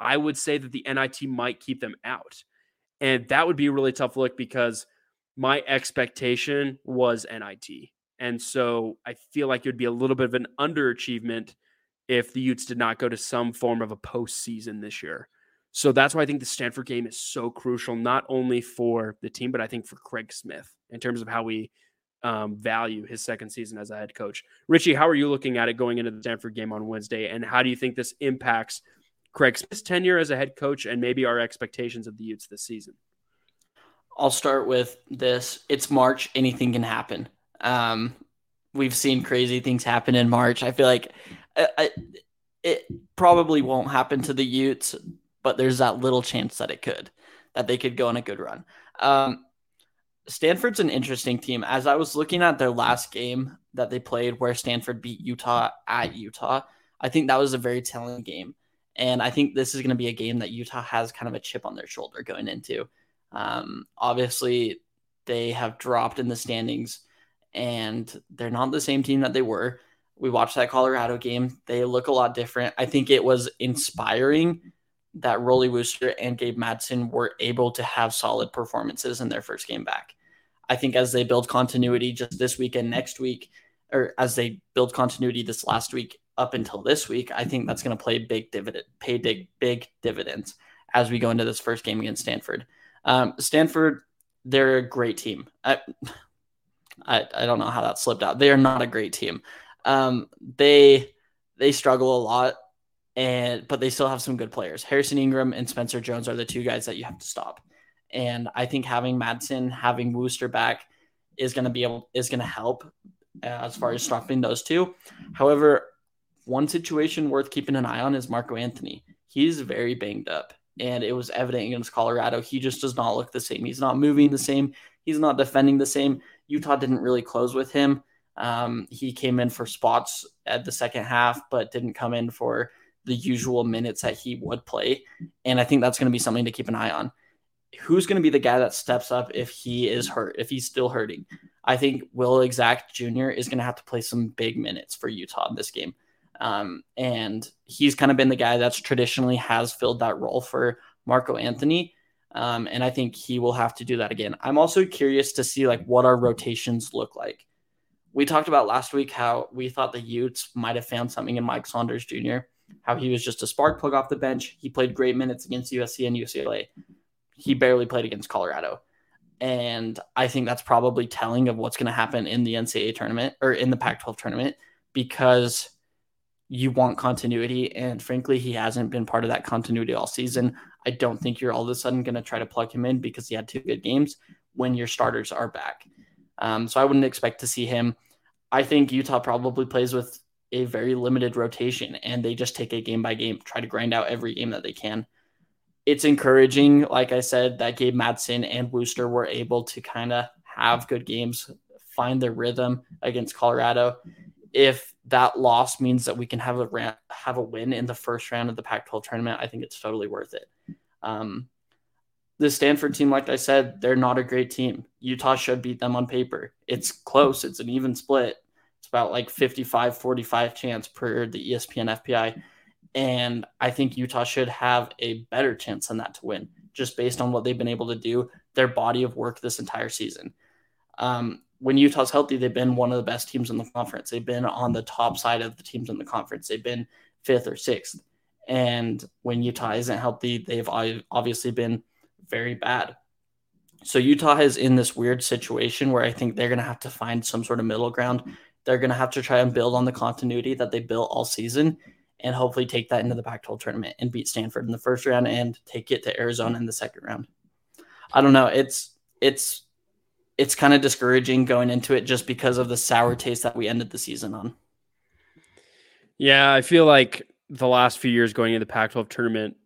I would say that the NIT might keep them out. And that would be a really tough look because my expectation was NIT. And so I feel like it would be a little bit of an underachievement if the Utes did not go to some form of a postseason this year. So that's why I think the Stanford game is so crucial, not only for the team, but I think for Craig Smith in terms of how we um, value his second season as a head coach. Richie, how are you looking at it going into the Stanford game on Wednesday? And how do you think this impacts Craig Smith's tenure as a head coach and maybe our expectations of the Utes this season? I'll start with this. It's March. Anything can happen. Um, we've seen crazy things happen in March. I feel like I, I, it probably won't happen to the Utes but there's that little chance that it could, that they could go on a good run. Um, Stanford's an interesting team. As I was looking at their last game that they played, where Stanford beat Utah at Utah, I think that was a very telling game. And I think this is going to be a game that Utah has kind of a chip on their shoulder going into. Um, obviously, they have dropped in the standings and they're not the same team that they were. We watched that Colorado game. They look a lot different. I think it was inspiring that Rollie Worster and Gabe Madsen were able to have solid performances in their first game back. I think as they build continuity just this week and next week, or as they build continuity this last week up until this week, I think that's going to play big dividend, pay big big dividends as we go into this first game against Stanford. Um, Stanford, they're a great team. I, I, I don't know how that slipped out. They are not a great team. Um, they they struggle a lot and but they still have some good players. Harrison Ingram and Spencer Jones are the two guys that you have to stop. And I think having Madsen, having Worster back is going to be able is going to help uh, as far as stopping those two. However, one situation worth keeping an eye on is Marco Anthony. He's very banged up, and it was evident against Colorado. He just does not look the same. He's not moving the same. He's not defending the same. Utah didn't really close with him. Um, he came in for spots at the second half, but didn't come in for the usual minutes that he would play. And I think that's going to be something to keep an eye on. Who's going to be the guy that steps up if he is hurt, if he's still hurting? I think Will Exacte Jr. is going to have to play some big minutes for Utah in this game. Um, and he's kind of been the guy that's traditionally has filled that role for Marco Anthony. Um, and I think he will have to do that again. I'm also curious to see like what our rotations look like. We talked about last week how we thought the Utes might have found something in Mike Saunders Jr how he was just a spark plug off the bench. He played great minutes against USC and UCLA. He barely played against Colorado. And I think that's probably telling of what's going to happen in the NCAA tournament or in the Pac 12 tournament because you want continuity. And frankly, he hasn't been part of that continuity all season. I don't think you're all of a sudden going to try to plug him in because he had two good games when your starters are back. Um, so I wouldn't expect to see him. I think Utah probably plays with a very limited rotation and they just take it game by game, try to grind out every game that they can. It's encouraging, like I said, that Gabe Madsen and Worster were able to kind of have good games, find their rhythm against Colorado. If that loss means that we can have a have a win in the first round of the Pac-12 tournament, I think it's totally worth it. Um, the Stanford team, like I said, they're not a great team. Utah should beat them on paper. It's close. It's an even split. It's about like 55 45 chance per the ESPN FPI. And I think Utah should have a better chance than that to win, just based on what they've been able to do, their body of work this entire season. Um, when Utah's healthy, they've been one of the best teams in the conference. They've been on the top side of the teams in the conference. They've been fifth or sixth. And when Utah isn't healthy, they've obviously been very bad. So Utah is in this weird situation where I think they're going to have to find some sort of middle ground. They're going to have to try and build on the continuity that they built all season and hopefully take that into the Pac-12 tournament and beat Stanford in the first round and take it to Arizona in the second round. I don't know. It's it's it's kind of discouraging going into it just because of the sour taste that we ended the season on. Yeah, I feel like the last few years going into the Pac-12 tournament,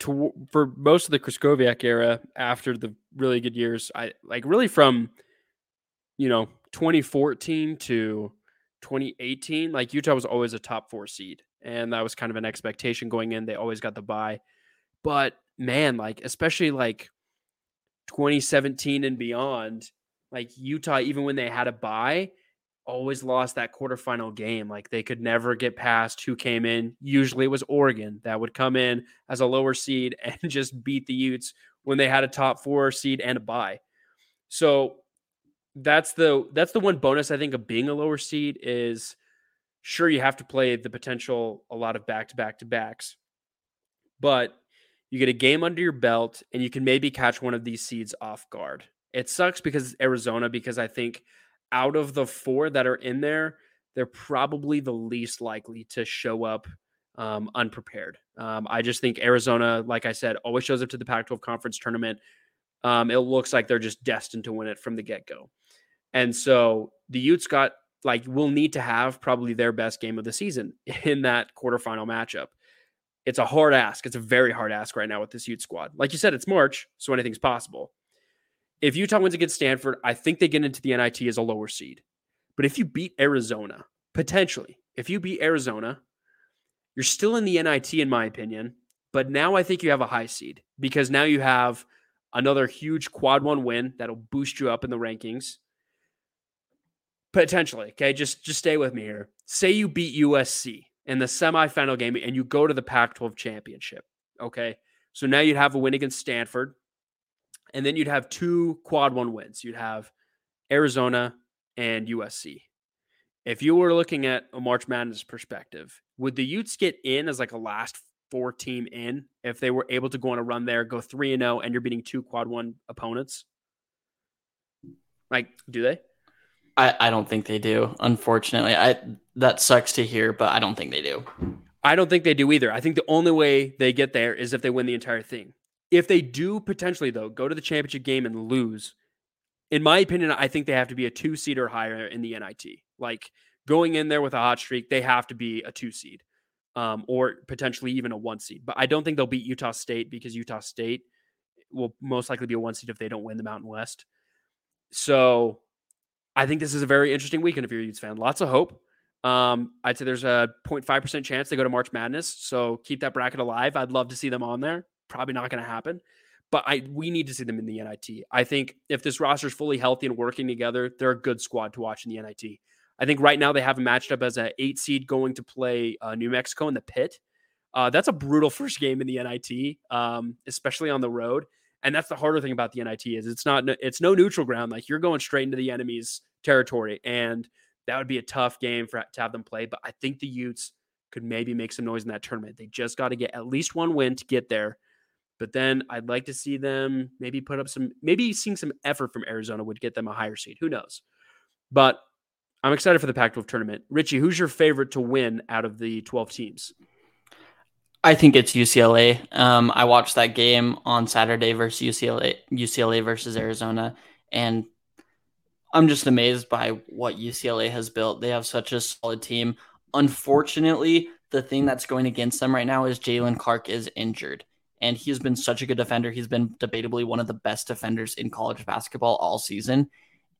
to, for most of the Krystkowiak era, after the really good years, I like really from you know 2014 to 2018, like Utah was always a top four seed, and that was kind of an expectation going in. They always got the bye, but man, like especially like 2017 and beyond, like Utah, even when they had a bye, always lost that quarterfinal game. Like they could never get past who came in. Usually it was Oregon that would come in as a lower seed and just beat the Utes when they had a top four seed and a bye. So that's the that's the one bonus I think of being a lower seed is sure you have to play the potential a lot of back to back to backs, but you get a game under your belt and you can maybe catch one of these seeds off guard. It sucks because Arizona because I think out of the four that are in there, they're probably the least likely to show up um, unprepared. Um, I just think Arizona, like I said, always shows up to the Pac 12 conference tournament. Um, it looks like they're just destined to win it from the get go. And so the Utes got like will need to have probably their best game of the season in that quarterfinal matchup. It's a hard ask. It's a very hard ask right now with this Ute squad. Like you said, it's March, so anything's possible if Utah wins against Stanford, I think they get into the NIT as a lower seed. But if you beat Arizona, potentially, if you beat Arizona, you're still in the NIT, in my opinion. But now I think you have a high seed because now you have another huge quad one win that'll boost you up in the rankings. Potentially. Okay. Just just stay with me here. Say you beat USC in the semifinal game and you go to the Pac 12 championship. Okay. So now you'd have a win against Stanford. And then you'd have two quad one wins. You'd have Arizona and USC. If you were looking at a March Madness perspective, would the Utes get in as like a last four team in if they were able to go on a run there, go 3 and 0 and you're beating two quad one opponents? Like, do they? I, I don't think they do. Unfortunately, I that sucks to hear, but I don't think they do. I don't think they do either. I think the only way they get there is if they win the entire thing. If they do potentially, though, go to the championship game and lose, in my opinion, I think they have to be a two seed or higher in the NIT. Like going in there with a hot streak, they have to be a two seed um, or potentially even a one seed. But I don't think they'll beat Utah State because Utah State will most likely be a one seed if they don't win the Mountain West. So I think this is a very interesting weekend if you're a Utes fan. Lots of hope. Um, I'd say there's a 0.5% chance they go to March Madness. So keep that bracket alive. I'd love to see them on there probably not going to happen. But I we need to see them in the NIT. I think if this roster is fully healthy and working together, they're a good squad to watch in the NIT. I think right now they have a matched up as an eight seed going to play uh, New Mexico in the pit. Uh, that's a brutal first game in the NIT, um, especially on the road. And that's the harder thing about the NIT is it's not it's no neutral ground. Like you're going straight into the enemy's territory, and that would be a tough game for to have them play. But I think the Utes could maybe make some noise in that tournament. They just got to get at least one win to get there. But then I'd like to see them maybe put up some, maybe seeing some effort from Arizona would get them a higher seed. Who knows? But I'm excited for the Pac 12 tournament. Richie, who's your favorite to win out of the 12 teams? I think it's UCLA. Um, I watched that game on Saturday versus UCLA, UCLA versus Arizona, and I'm just amazed by what UCLA has built. They have such a solid team. Unfortunately, the thing that's going against them right now is Jalen Clark is injured. And he's been such a good defender. He's been debatably one of the best defenders in college basketball all season.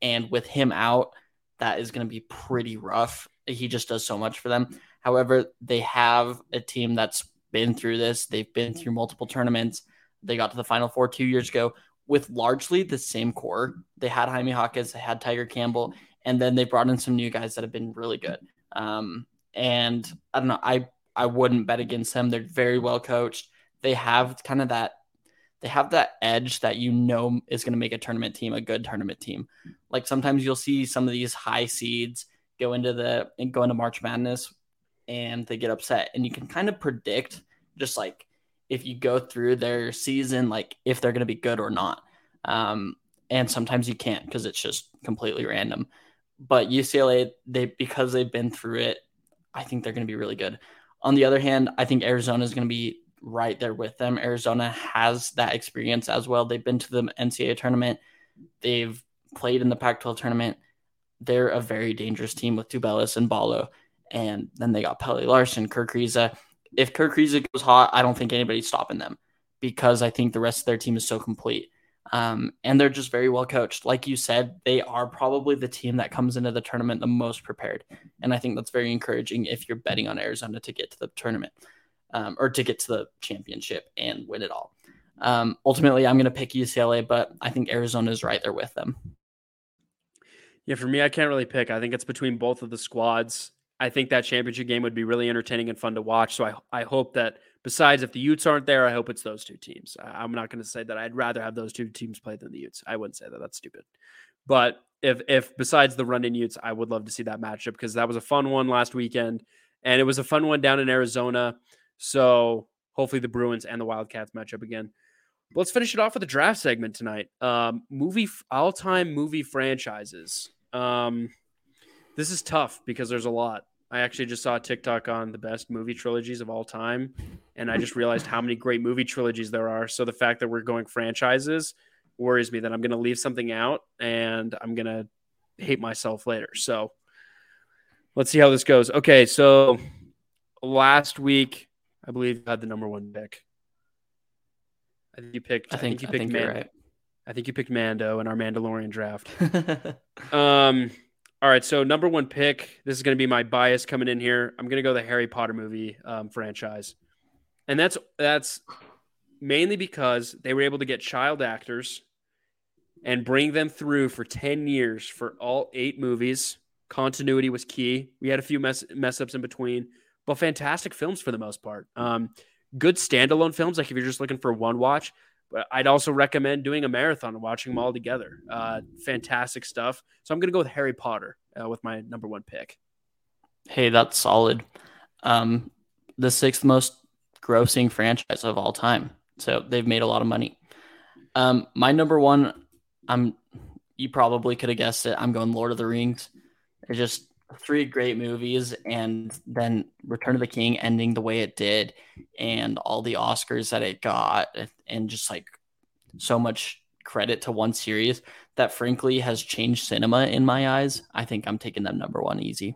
And with him out, that is going to be pretty rough. He just does so much for them. However, they have a team that's been through this. They've been through multiple tournaments. They got to the Final Four two years ago with largely the same core. They had Jaime Jaquez, they had Tiger Campbell, and then they brought in some new guys that have been really good. Um, and I don't know, I I wouldn't bet against them. They're very well coached. They have kind of that they have that edge that you know is going to make a tournament team a good tournament team. Like sometimes you'll see some of these high seeds go into the go into March Madness and they get upset and you can kind of predict just like if you go through their season like if they're going to be good or not. Um, and sometimes you can't because it's just completely random. But UCLA they because they've been through it, I think they're going to be really good. On the other hand, I think Arizona is going to be right there with them. Arizona has that experience as well. They've been to the NCAA tournament, they've played in the Pac 12 tournament. They're a very dangerous team with Tubelis and Ballo. And then they got Pelle Larsson, Kerr Kriisa. If Kerr Kriisa goes hot, I don't think anybody's stopping them because I think the rest of their team is so complete. Um, and they're just very well coached. Like you said, they are probably the team that comes into the tournament the most prepared. And I think that's very encouraging if you're betting on Arizona to get to the tournament um, or to get to the championship and win it all. Um, ultimately, I'm going to pick UCLA, but I think Arizona is right there with them. Yeah, for me, I can't really pick. I think it's between both of the squads. I think that championship game would be really entertaining and fun to watch. So I, I hope that besides if the Utes aren't there, I hope it's those two teams. I'm not going to say that I'd rather have those two teams play than the Utes. I wouldn't say that. That's stupid. But if if besides the Runnin' Utes, I would love to see that matchup because that was a fun one last weekend, and it was a fun one down in Arizona. So hopefully the Bruins and the Wildcats match up again. Let's finish it off with the draft segment tonight. Um, movie all time movie franchises. Um, this is tough because there's a lot. I actually just saw a TikTok on the best movie trilogies of all time, and I just realized how many great movie trilogies there are. So the fact that we're going franchises worries me that I'm going to leave something out and I'm going to hate myself later. So let's see how this goes. Okay, so last week I believe you had the number one pick. I think you picked. I think, I think you picked I think Mando. Right. I think you picked Mando in our Mandalorian draft. um. All right, so number one pick. This is going to be my bias coming in here. I'm going to go the Harry Potter movie um, franchise, and that's that's mainly because they were able to get child actors and bring them through for ten years for all eight movies. Continuity was key. We had a few mess mess ups in between, but fantastic films for the most part. Um, good standalone films, like if you're just looking for one watch. I'd also recommend doing a marathon and watching them all together. Uh, fantastic stuff. So I'm going to go with Harry Potter uh, with my number one pick. Hey, that's solid. Um, the sixth most grossing franchise of all time. So they've made a lot of money. Um, my number one, I'm you probably could have guessed it. I'm going Lord of the Rings. It's just three great movies and then Return of the King ending the way it did and all the Oscars that it got and just like so much credit to one series that frankly has changed cinema in my eyes. I think I'm taking them number one easy.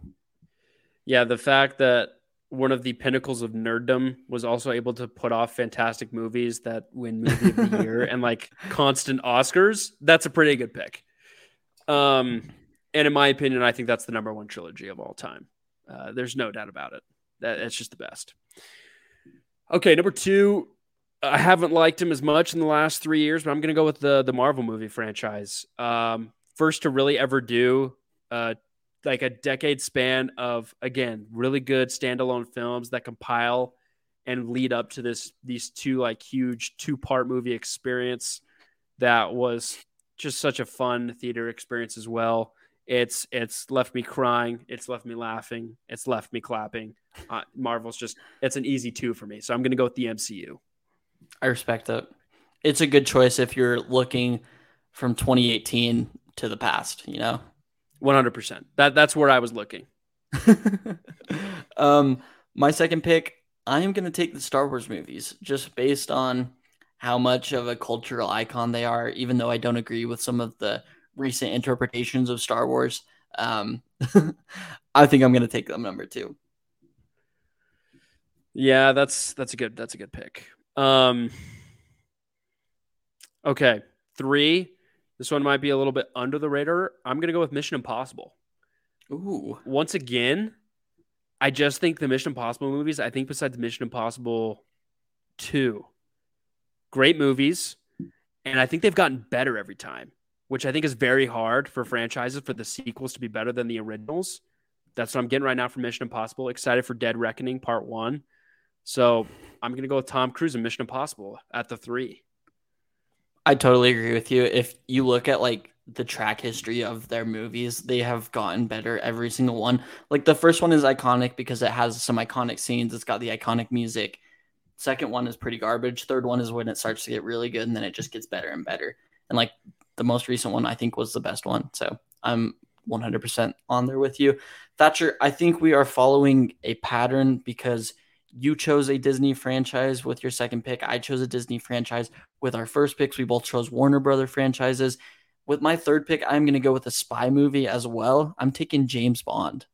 Yeah, the fact that one of the pinnacles of nerddom was also able to put off fantastic movies that win movie of the year and like constant Oscars, that's a pretty good pick. Um and in my opinion, I think that's the number one trilogy of all time. Uh, there's no doubt about it. That it's just the best. Okay, number two. I haven't liked him as much in the last three years, but I'm going to go with the the Marvel movie franchise. Um, first to really ever do uh, like a decade span of again really good standalone films that compile and lead up to this these two like huge two part movie experience that was just such a fun theater experience as well. It's it's left me crying. It's left me laughing. It's left me clapping. Uh, Marvel's just it's an easy two for me. So I'm going to go with the MCU. I respect it. It's a good choice if you're looking from 2018 to the past. You know, 100. percent That that's where I was looking. um, my second pick. I am going to take the Star Wars movies just based on how much of a cultural icon they are. Even though I don't agree with some of the recent interpretations of Star Wars. Um, I think I'm going to take them number two. Yeah, that's that's a good that's a good pick. Um Okay, 3. This one might be a little bit under the radar. I'm going to go with Mission Impossible. Ooh. Once again, I just think the Mission Impossible movies, I think besides Mission Impossible 2, great movies, and I think they've gotten better every time, which I think is very hard for franchises for the sequels to be better than the originals. That's what I'm getting right now for Mission Impossible. Excited for Dead Reckoning Part 1. So, I'm to go with Tom Cruise and Mission Impossible at the 3. I totally agree with you. If you look at like the track history of their movies, they have gotten better every single one. Like the first one is iconic because it has some iconic scenes, it's got the iconic music. Second one is pretty garbage. Third one is when it starts to get really good and then it just gets better and better. And like the most recent one I think was the best one. So, I'm 100% on there with you. Thatcher, I think we are following a pattern because you chose a Disney franchise with your second pick. I chose a Disney franchise with our first picks. We both chose Warner Brother franchises. With my third pick, I'm going to go with a spy movie as well. I'm taking James Bond.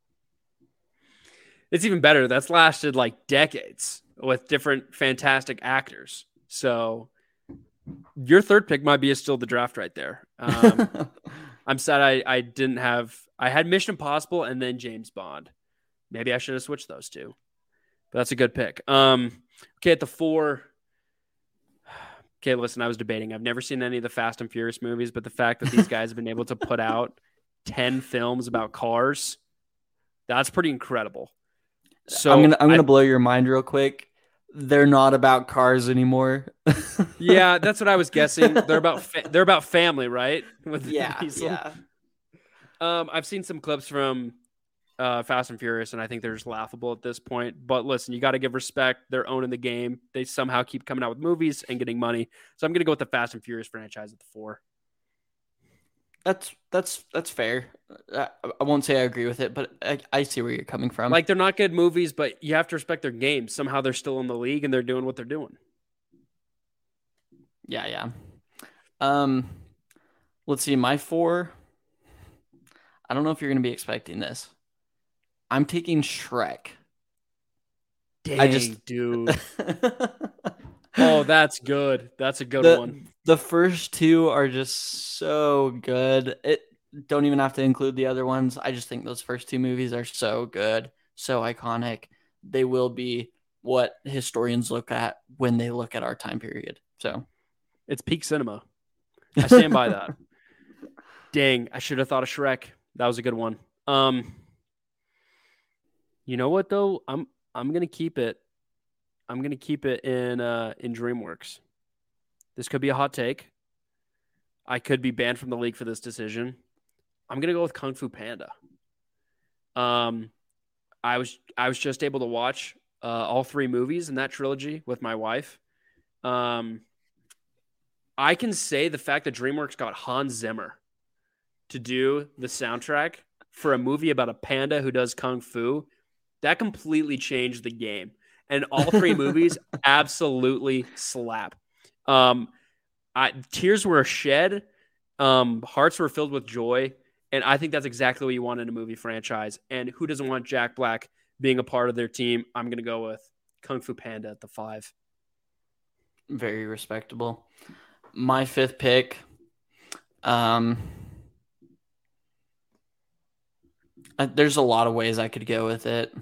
It's even better. That's lasted like decades with different fantastic actors. So your third pick might be still the draft right there. Um, I'm sad I, I didn't have I had Mission Impossible and then James Bond. Maybe I should have switched those two. But that's a good pick. Um, okay, at the four. Okay, listen, I was debating. I've never seen any of the Fast and Furious movies, but the fact that these guys have been able to put out 10 films about cars, that's pretty incredible. So I'm gonna I'm gonna I- blow your mind real quick. They're not about cars anymore. yeah, that's what I was guessing. They're about fa- they're about family, right? With yeah, Diesel. yeah. Um, I've seen some clips from uh, Fast and Furious, and I think they're just laughable at this point. But listen, you got to give respect. They're owning the game. They somehow keep coming out with movies and getting money. So I'm going to go with the Fast and Furious franchise at the four. That's that's that's fair. I, I won't say I agree with it, but I, I see where you're coming from. Like they're not good movies, but you have to respect their game. Somehow they're still in the league and they're doing what they're doing. Yeah, yeah. Um, let's see. My four. I don't know if you're going to be expecting this. I'm taking Shrek. Dang, just- dude. oh, that's good. That's a good the, one. The first two are just so good. It don't even have to include the other ones. I just think those first two movies are so good, so iconic. They will be what historians look at when they look at our time period. So It's peak cinema. I stand by that. Dang, I should have thought of Shrek. That was a good one. Um, you know what though? I'm I'm gonna keep it. I'm gonna keep it in uh in DreamWorks. This could be a hot take. I could be banned from the league for this decision. I'm gonna go with Kung Fu Panda. Um, I was I was just able to watch uh, all three movies in that trilogy with my wife. Um, I can say the fact that DreamWorks got Hans Zimmer to do the soundtrack for a movie about a panda who does kung fu, that completely changed the game. And all three movies absolutely slap. Um, I, tears were shed, um, hearts were filled with joy, and I think that's exactly what you want in a movie franchise. And who doesn't want Jack Black being a part of their team? I'm gonna go with Kung Fu Panda at the five. very respectable. My fifth pick. Um, there's a lot of ways I could go with it.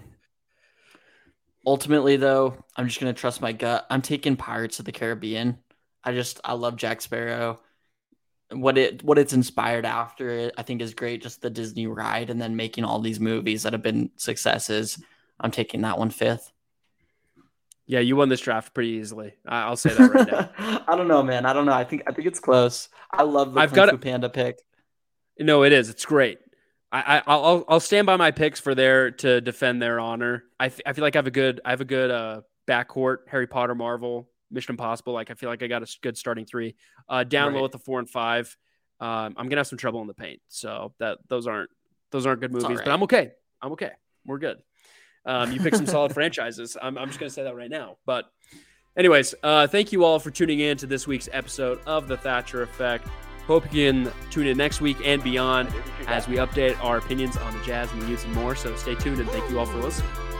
Ultimately, though, I'm just gonna trust my gut. I'm taking Pirates of the Caribbean. I just I love Jack Sparrow. What it what it's inspired after it, I think is great. Just the Disney ride, and then making all these movies that have been successes. I'm taking that one fifth. Yeah, you won this draft pretty easily. I'll say that right now. I don't know, man. I don't know. I think I think it's close. I love the I've Kung got Fu it- Panda pick. No, it is. It's great. I, I I'll I'll stand by my picks for there to defend their honor. I, I feel like I have a good I have a good uh backcourt Harry Potter Marvel Mission Impossible. Like I feel like I got a good starting three. Uh, down low at the four and five. Um, I'm gonna have some trouble in the paint. So that those aren't those aren't good movies. But. I'm okay. I'm okay. We're good. Um, you picked some solid franchises. I'm I'm just gonna say that right now. But anyways, uh, thank you all for tuning in to this week's episode of the Thatcher Effect. Hope you can tune in next week and beyond as we update our opinions on the Jazz and the Utes and more. So stay tuned and thank you all for listening.